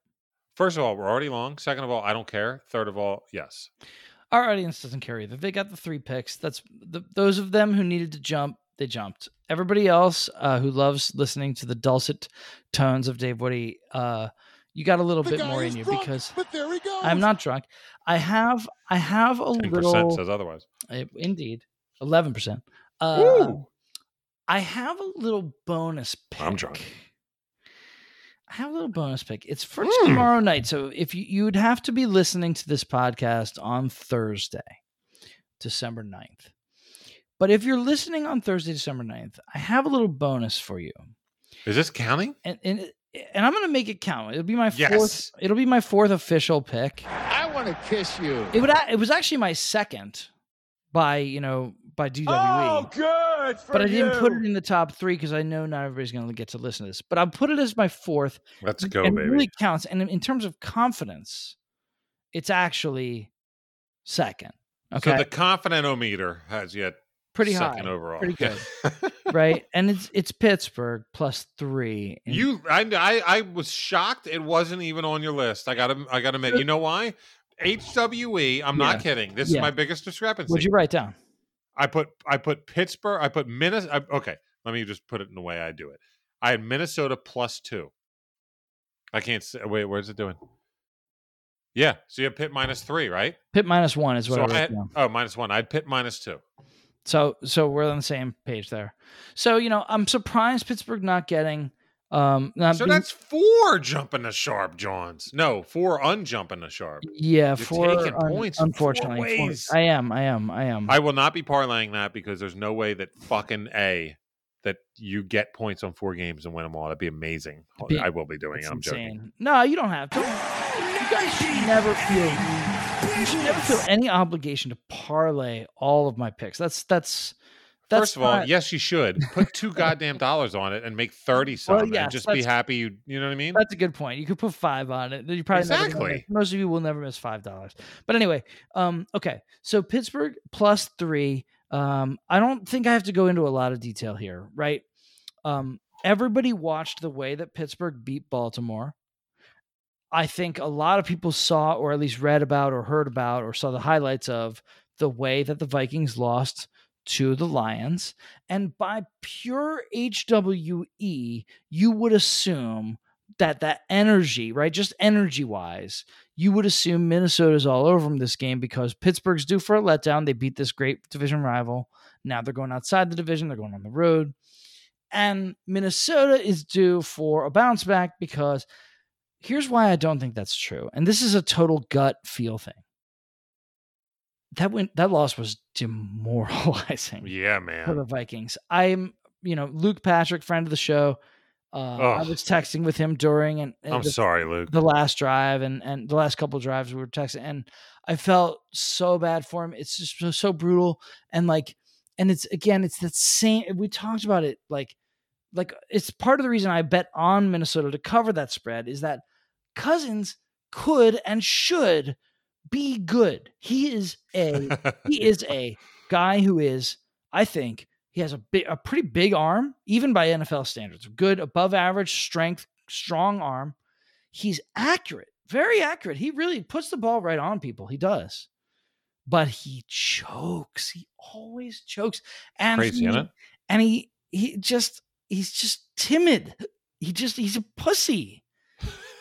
First of all, we're already long. Second of all, I don't care. Third of all, yes. Our audience doesn't care either. They got the three picks. That's the, those of them who needed to jump. They jumped. Everybody else uh, who loves listening to the dulcet tones of Dave Woody, uh, you got a little The bit more in you drunk, because but there he goes. I'm not drunk. I have I have a Ten percent little says otherwise. Uh, indeed, eleven percent. Uh, I have a little bonus pick. I'm drunk. I have a little bonus pick. It's for Mm. tomorrow night. So if you you would have to be listening to this podcast on Thursday, December 9th. But if you're listening on Thursday, December 9th, I have a little bonus for you. Is this counting? And and, and I'm going to make it count. It'll be my Yes. fourth it'll be my fourth official pick. I want to kiss you. It would it was actually my second by, you know, by DWE. Oh, good for but I didn't put it in the top three because I know not everybody's going to get to listen to this. But I'll put it as my fourth. Let's go, and baby. It really counts. And in, in terms of confidence, it's actually second. Okay, So the confident-o-meter has yet pretty second high, overall. pretty good, right? And it's it's Pittsburgh plus three. And You, I, I, I was shocked. It wasn't even on your list. I got to, I got to admit. You know why? HWE. I'm not kidding. This Yeah. is my biggest discrepancy. what'd you write down? I put, I put Pittsburgh. I put Minnesota. Okay, let me just put it in the way I do it. I had Minnesota plus two. I can't say. Wait, where's it doing? Yeah, so you have Pitt minus three, right? Pitt minus one is what So I I had, down. oh, minus one. I had Pitt minus two. So so we're on the same page there. So you know I'm surprised Pittsburgh not getting. Um, So being- that's four jumping the sharp, Johns. No, four unjumping the sharp. yeah. You're taking un- points in four unfortunately, for- I am. I am. I am. I will not be parlaying that because there's no way that fucking a that you get points on four games and win them all. That'd be amazing. Be- I will be doing it. I'm joking. No, you don't have to. You guys should never feel. You should never feel any obligation to parlay all of my picks. That's that's. That's First of all, not- yes, you should put two goddamn dollars on it and make thirty something, yes, and just be happy. You, you know what I mean? That's a good point. You could put five on it. You probably Exactly. most of you will never miss five dollars. But anyway, um, okay. So Pittsburgh plus three. Um, I don't think I have to go into a lot of detail here, right? Um, everybody watched the way that Pittsburgh beat Baltimore. I think a lot of people saw, or at least read about, or heard about, or saw the highlights of the way that the Vikings lost to the Lions. And by pure HWE, you would assume that that energy, right? Just energy wise, you would assume Minnesota's all over them this game because Pittsburgh's due for a letdown. They beat this great division rival. Now they're going outside the division, they're going on the road. And Minnesota is due for a bounce back because here's why I don't think that's true. And this is a total gut feel thing. That went that loss was demoralizing yeah, man. for the. Vikings. I'm, you know, Luke Patrick, friend of the show. Uh, I was texting with him during and, and I'm the, sorry, Luke. the last drive and and the last couple drives we were texting, and I felt so bad for him. It's just so, so brutal, and like, and it's again, it's that same. We talked about it, like, like it's part of the reason I bet on Minnesota to cover that spread is that Cousins could and should be good. He is a he is a guy who is, I think, he has a big, a pretty big arm, even by NFL standards. Good, above average strength, strong arm. He's accurate, very accurate. He really puts the ball right on people. He does, but he chokes. He always chokes, and Crazy, he, and he he just he's just timid. He just he's a pussy.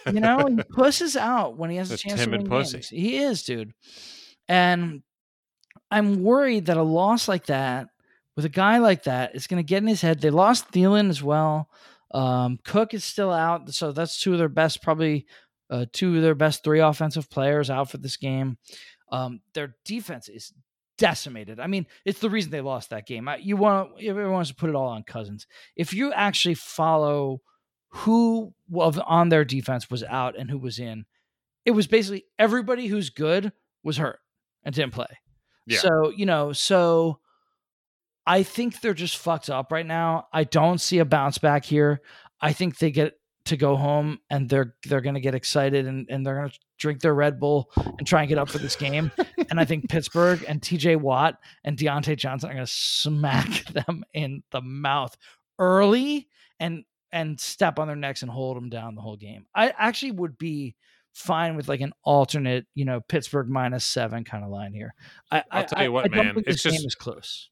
You know, he pusses out when he has a A chance timid to win pussy. games. He is, dude. And I'm worried that a loss like that, with a guy like that, is going to get in his head. They lost Thielen as well. Um, Cook is still out, so that's two of their best, probably uh, two of their best three offensive players out for this game. Um, their defense is decimated. I mean, it's the reason they lost that game. I, you want everyone wants to put it all on Cousins. If you actually follow who of on their defense was out and who was in, it was basically everybody who's good was hurt and didn't play. Yeah. So you know, so I think they're just fucked up right now. I don't see a bounce back here. I think they get to go home and they're they're gonna get excited and, and they're gonna drink their Red Bull and try and get up for this game. and I think Pittsburgh and TJ Watt and Diontae Johnson are gonna smack them in the mouth early and and step on their necks and hold them down the whole game. I actually would be fine with like an alternate, you know, Pittsburgh minus seven kind of line here. I, I'll I, tell you I- what, I man, think it's this just- game is close.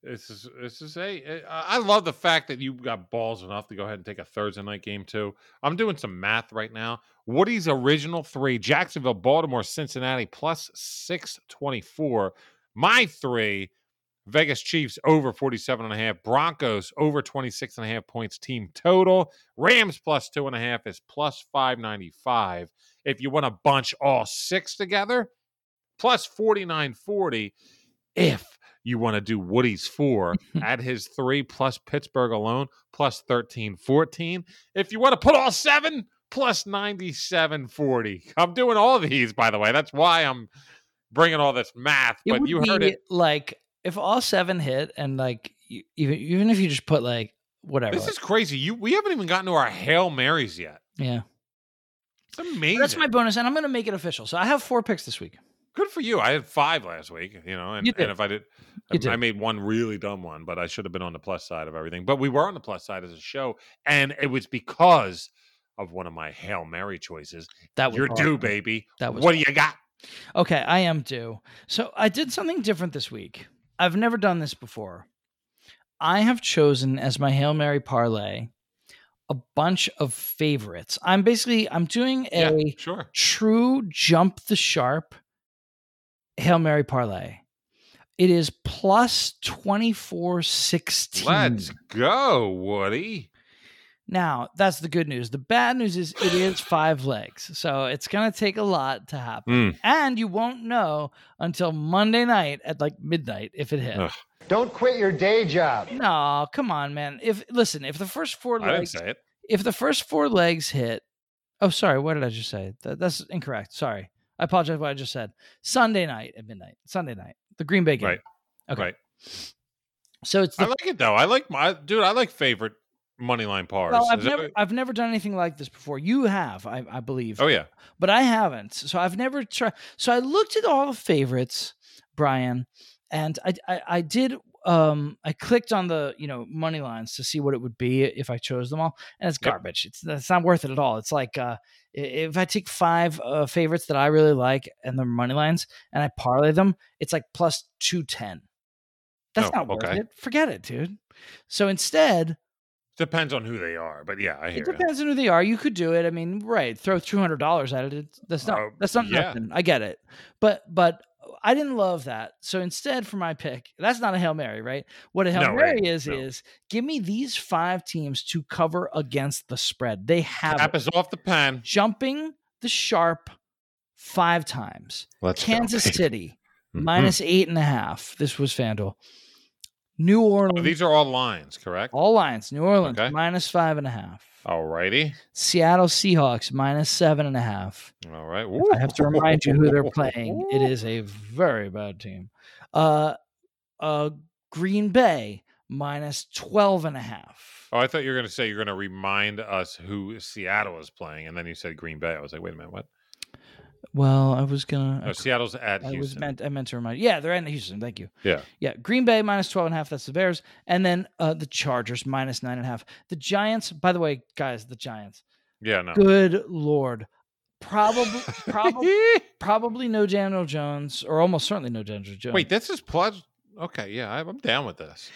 This is this is a. I love the fact that you got balls enough to go ahead and take a Thursday night game too. I'm doing some math right now. Woody's original three: Jacksonville, Baltimore, Cincinnati plus six twenty four. My three: Vegas Chiefs over 47 and a half, Broncos over 26 and a half points team total, Rams plus two and a half is plus 595. If you want to bunch all six together, plus 4940. If you want to do Woody's four, at his three plus Pittsburgh alone, plus 1314. If you want to put all seven, plus 9740. I'm doing all these, by the way. That's why I'm bringing all this math. It But you heard it. like if all seven hit and like you, even even if you just put like whatever. This like- is crazy. You we haven't even gotten to our Hail Marys yet. yeah. It's amazing. That's my bonus, and I'm going to make it official. So I have four picks this week. Good for you. I had five last week, you know, and, You did. and if I did, You I did. made one really dumb one, but I should have been on the plus side of everything. But we were on the plus side as a show, and it was because of one of my Hail Mary choices. That was You're hard. due, baby. That was what do you got? Okay, I am due. So I did something different this week. I've never done this before. I have chosen as my Hail Mary parlay a bunch of favorites. I'm basically I'm doing a yeah, sure. true jump the sharp Hail Mary parlay. It is plus 2416. Let's go, Woody. Now, that's the good news. The bad news is it is five legs. So it's going to take a lot to happen. Mm. And you won't know until Monday night at like midnight if it hit. Ugh. Don't quit your day job. No, come on, man. If listen, if the first four I legs say it. if the first four legs hit, oh, sorry, what did I just say? That, that's incorrect. Sorry, I apologize. for What I just said. Sunday night at midnight. Sunday night, the Green Bay game. Right. Okay. Right. So it's I like it though. I like my dude. I like favorite money line pars. well, I've Is that never what- I've never done anything like this before. You have, I, I believe. oh yeah. but I haven't. So I've never tried. So I looked at all the favorites, Brian, and I, I I did. Um, I clicked on the you know money lines to see what it would be if I chose them all, and it's Yep. garbage. It's it's not worth it at all. It's like uh, if I take five uh, favorites that I really like and the money lines, and I parlay them, it's like plus two ten. That's Oh, not worth okay. it. Forget it, dude. So instead, Depends on who they are, but yeah, I hear it depends on who they are. You could do it. I mean, right? Throw two hundred dollars at it. It's, that's not. Uh, that's not yeah. nothing. I get it, but but I didn't love that. So instead, for my pick, that's not a hail mary, right? What a hail No, mary is No. is give me these five teams to cover against the spread. They have Tap us off the pen. jumping the sharp five times. Let's Kansas City Mhm. minus eight and a half. This was Fanduel. New Orleans. Oh, these are all lines, correct? all lines. New Orleans Okay. minus five and a half. Alrighty. Seattle Seahawks minus seven and a half. All right. I have to remind you who they're playing. It is a very bad team. Uh, uh, Green Bay minus 12 and a half. Oh, I thought you were going to say you're going to remind us who Seattle is playing, and then you said Green Bay. I was like, wait a minute, what? Well, I was gonna. No, Seattle's at I was meant. I meant to remind. Yeah, they're in Houston. Thank you. Yeah. Yeah, Green Bay minus 12 and a half. That's the Bears, and then uh, the Chargers minus nine and a half. The Giants. By the way, guys, the Giants. Yeah, no. Good lord, probably, probably, probably no Daniel Jones, or almost certainly no Daniel Jones. Wait, this is plus. Okay, yeah, I'm I'm down with this.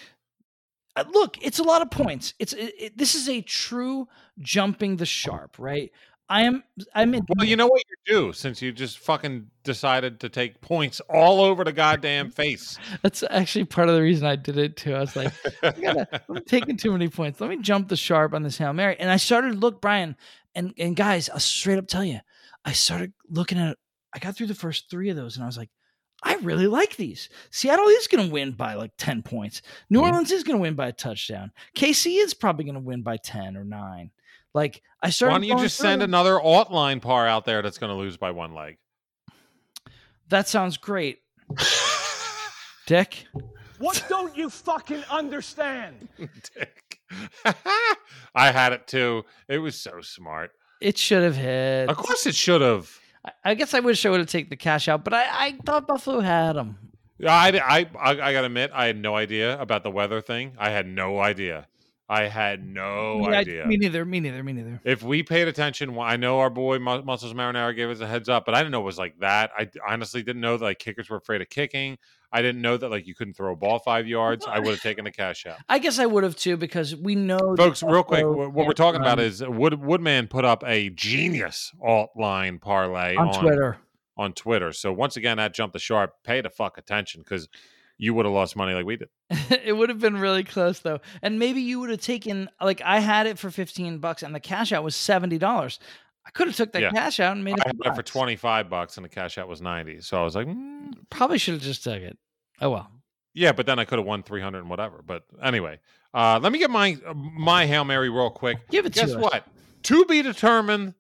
Uh, look, it's a lot of points. It's it, it- this is a true jumping the sharp, right? I am. I'm in. Well, you know what you do since you just fucking decided to take points all over the goddamn face. That's actually part of the reason I did it too. I was like, I gotta, I'm taking too many points. Let me jump the sharp on this hail mary. And I started look, Brian, and and guys, I'll straight up tell you, I started looking at. I got through the first three of those, and I was like, I really like these. Seattle is going to win by like ten points. New Mhm. Orleans is going to win by a touchdown. KC is probably going to win by ten or nine. Like I started. Why don't you just through send another alt line par out there that's going to lose by one leg? That sounds great, Dick. What don't you fucking understand? Dick. I had it too. It was so smart. It should have hit. Of course, it should have. I- I guess I wish I would have taken the cash out, but I, I thought Buffalo had them. I, I, I, I gotta admit, I had no idea about the weather thing. I had no idea. I had no I- idea. me neither. Me neither. Me neither. if we paid attention, I know our boy Mu- Muscles Marinara gave us a heads up, but I didn't know it was like that. I honestly didn't know that like kickers were afraid of kicking. I didn't know that like you couldn't throw a ball five yards. I would have taken the cash out. I guess I would have too because we know, Folks, real quick, what we're talking about is uh, Wood Woodman put up a genius alt line parlay on Twitter. on Twitter. So once again, that jumped the sharp. Pay the fuck attention because you would have lost money like we did. it would have been really close though, and maybe you would have taken like I had it for fifteen bucks, and the cash out was seventy dollars. I could have took that Yeah. cash out and made I it for twenty five bucks and the cash out was ninety. So I was like, mm, Probably should have just took it. Oh well. yeah, but then I could have won three hundred and whatever. But anyway, uh, let me get my my hail mary real quick. Give it Guess to us. what? To be determined.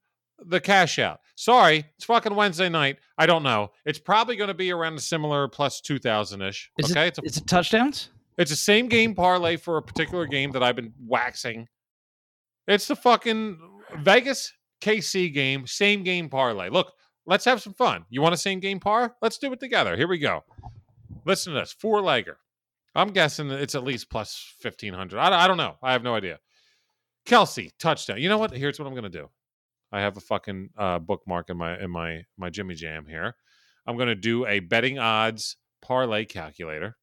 The cash out. Sorry, it's fucking Wednesday night. I don't know. It's probably going to be around a similar plus two thousand ish. Okay, it, it's a is it touchdowns? It's the same game parlay for a particular game that I've been waxing. It's the fucking Vegas KC game, same game parlay. Look, let's have some fun. You want a same game par? Let's do it together. Here we go. Listen to this four legger. I'm guessing it's at least plus 1500. I, I don't know. I have no idea. Kelce, touchdown. You know what? Here's what I'm going to do. I have a fucking uh, bookmark in my in my my Jimmy Jam here. I'm going to do a betting odds parlay calculator.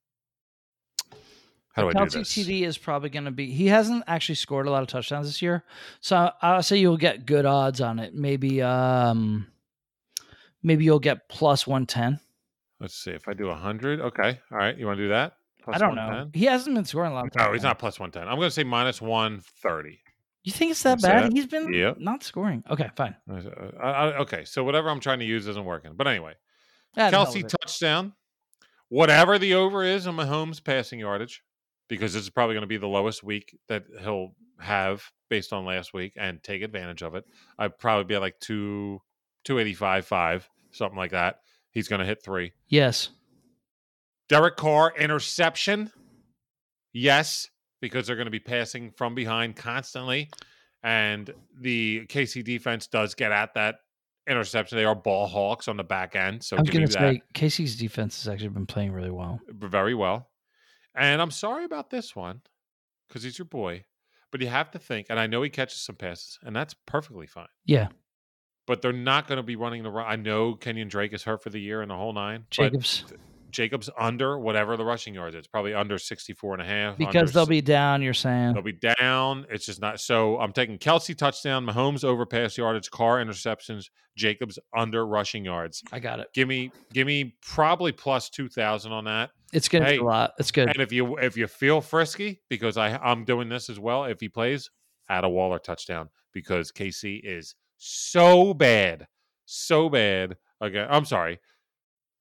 How do I do Kelce this? TD is probably going to be. He hasn't actually scored a lot of touchdowns this year, so I'll say you'll get good odds on it. Maybe, um, maybe you'll get plus one ten. Let's see if I do 100. Okay. All right. You want to do that? Plus I don't know. He hasn't been scoring a lot. Of No, he's not plus 110. I'm going to say minus 130. You think it's that bad? that? He's been Yep. not scoring. Okay, fine. I- uh, I- I- okay. So whatever I'm trying to use isn't working. But anyway, hell Kelce touchdown. Whatever the over is on Mahomes passing yardage, because this is probably going to be the lowest week that he'll have based on last week and take advantage of it. I'd probably be at like two, 285, five, something like that. He's going to hit three. yes. Derek Carr interception. Yes, because they're going to be passing from behind constantly. And the KC defense does get at that interception. They are ball hawks on the back end. So I was give me going to say KC's defense has actually been playing really well. very well. And I'm sorry about this one because he's your boy. But you have to think, and I know he catches some passes, and that's perfectly fine. Yeah, But they're not going to be running the run. I know Kenyon Drake is hurt for the year and the whole nine. Jacobs Jacobs under whatever the rushing yards. It's probably under 64 and a half. because they'll be down. You're saying they'll be down. It's just not so I'm taking Kelce touchdown, Mahomes over pass yardage, Carr interceptions, Jacobs under rushing yards. I got it. Give me give me probably plus 2000 on that. It's going to Hey, be a lot. It's good. And if you if you feel frisky because I I'm doing this as well, if he plays, add a Waller touchdown because KC is so bad. So bad. Okay, I'm sorry.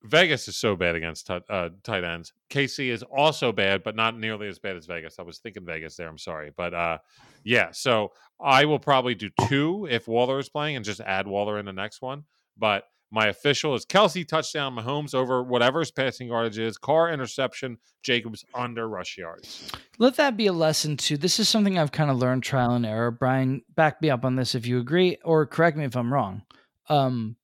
Vegas is so bad against ti- uh, tight ends. KC is also bad, but not nearly as bad as Vegas. I was thinking Vegas there. I'm sorry, but uh, yeah. So I will probably do two if Waller is playing, and just add Waller in the next one. But my official is Kelce touchdown, Mahomes over whatever his passing yardage is, Carr interception, Jacobs under rush yards. Let that be a lesson too. This is something I've kind of learned trial and error. Brian, back me up on this if you agree, or correct me if I'm wrong. Um,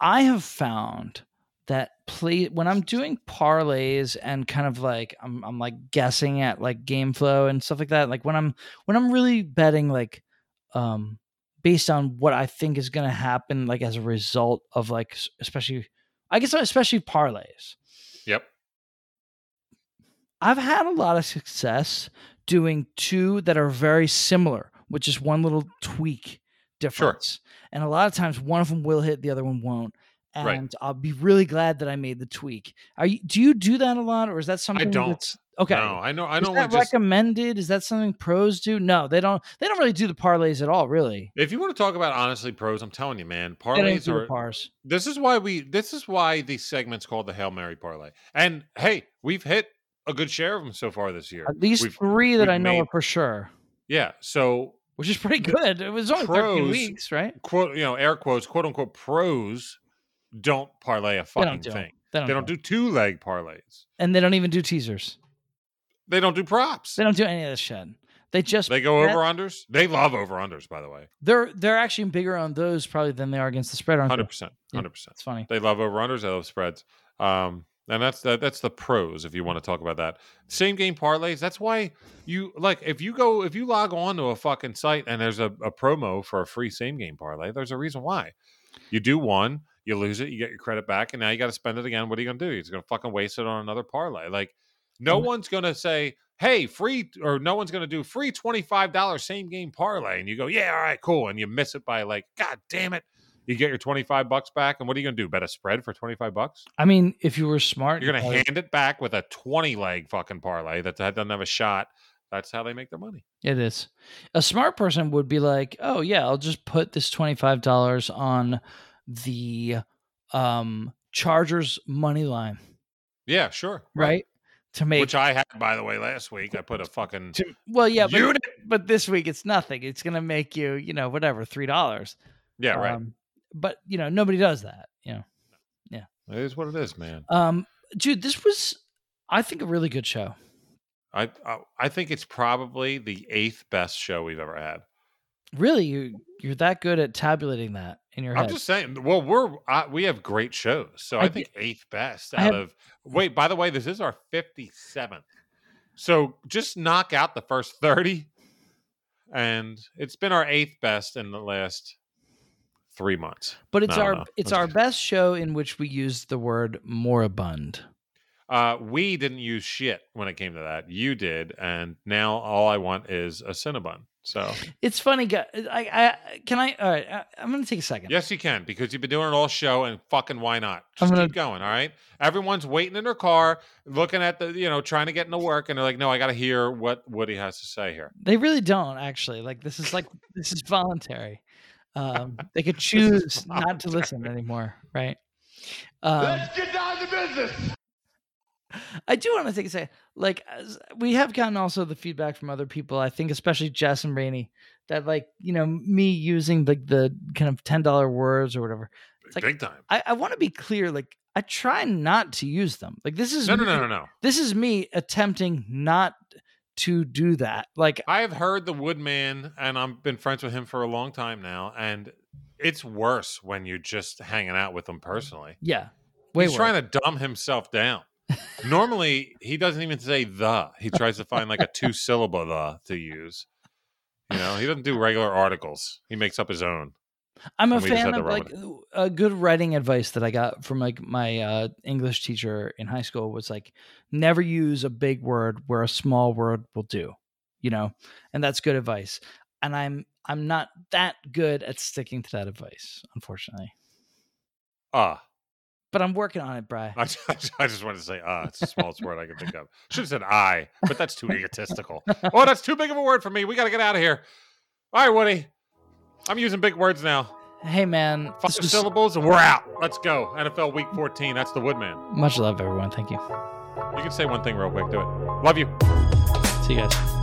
I have found that play when I'm doing parlays and kind of like I'm I'm like guessing at like game flow and stuff like that. Like when I'm when I'm really betting like um based on what I think is going to happen like as a result of like especially I guess especially parlays. Yep. I've had a lot of success doing two that are very similar which is one little tweak difference. And a lot of times one of them will hit, the other one won't. And Right. I'll be really glad that I made the tweak. Are you do you do that a lot or is that something I don't. that's okay? No, I know. I is know. that Just, recommended? Is that something pros do? No, they don't. They don't really do the parlays at all. Really, if you want to talk about honestly pros, I'm telling you, man, don't parlays are. pars. this is why we. This is why these segments called the Hail Mary parlay. And hey, we've hit a good share of them so far this year. At least We've- three that I know made- are for sure, Yeah. So which is pretty good. It was only thirteen weeks, right? quote, you know, air quotes, quote unquote, pros don't parlay a They fucking don't do thing. They don't, They don't do, do two leg parlays. and they don't even do teasers. They don't do props. They don't do any of this shit. They just They go over unders. They love over unders, by the way. They're they're actually bigger on those probably than they are against the spread, aren't they? percent. Hundred percent. It's funny. They love over unders. They love spreads. Um, and that's the, that's the pros if you want to talk about that. Same game parlays. That's why you like if you go if you log on to a fucking site and there's a, a promo for a free same game parlay. There's a reason why. You do one, you lose it, you get your credit back, and now you got to spend it again. What are you gonna do? You're just gonna fucking waste it on another parlay. Like no Mm. one's gonna say, "Hey, free," or no one's gonna do free twenty five dollars same game parlay, and you go, "Yeah, all right, cool," and you miss it by like, God damn it. You get your 25 bucks back, and what are you going to do? Bet a spread for 25 bucks? I mean, if you were smart, You're going to hand it back with a 20 leg fucking parlay that, doesn't have a shot. That's how they make their money. It is. A smart person would be like, "Oh yeah, I'll just put this twenty five dollars on the um Chargers money line, Yeah, sure. right? To make Which I had, by the way, last week. I put a fucking to, well, yeah, but, unit. but this week it's nothing. It's gonna make you, you know, whatever three dollars. Yeah, right. Um, but you know, nobody does that. You know, Yeah. it is what it is, man. um, dude, this was, I think, a really good show. I, I I think it's probably the eighth best show we've ever had. Really, you you're that good at tabulating that in your head. I'm head. just saying. Well, we're uh, we have great shows, so I, I think eighth best out have- of. Wait, by the way, this is our 57th. So just knock out the first 30, and it's been our eighth best in the last three months. but it's No, our no, it's our best show in which we used the word moribund. Uh, we didn't use shit when it came to that. You did, and now all I want is a Cinnabon. So It's funny, guy. I, I can I. All right, I, I'm gonna take a second. yes, you can because you've been doing it all show, and fucking why not? I'm Just gonna- keep going. All right. Everyone's waiting in their car, looking at the you know trying to get into work, and they're like, no, I got to hear what Woody has to say here. They really don't actually. Like this is like this is voluntary. Um, they could choose not to listen anymore, right? Um, Let's get down to business. I do want to take a second. Like as- we have gotten also the feedback from other people. I think especially Jess and Rainey that like you know me using like the kind of ten dollar words or whatever. It's like- Big time. I, I want to be clear. Like I try not to use them. Like this is No, no, me- no, no, no. This is me attempting not to do that. Like I have heard the Woodman, and I've been friends with him for a long time now, and it's worse when you're just hanging out with him personally. yeah, way He's worse. trying to dumb himself down. Normally, he doesn't even say the. He tries to find like a two syllable the to use. You know, he doesn't do regular articles. He makes up his own. I'm a And we just fan of like a good writing advice that I got from like my uh, English teacher in high school was like never use a big word where a small word will do, you know, and that's good advice. And I'm I'm not that good at sticking to that advice, unfortunately. Ah, But I'm working on it, Bry. I, just- I just wanted to say ah. It's the smallest word I can think of. Should have said I, but that's too egotistical. Oh, that's too big of a word for me. We got to get out of here. All right, Woody. I'm using big words now. Hey man, Five was syllables, and we're out. Let's go. NFL Week 14. That's the Woodman. much love, everyone. Thank you. You can say one thing real quick. Do it. Love you. See you guys.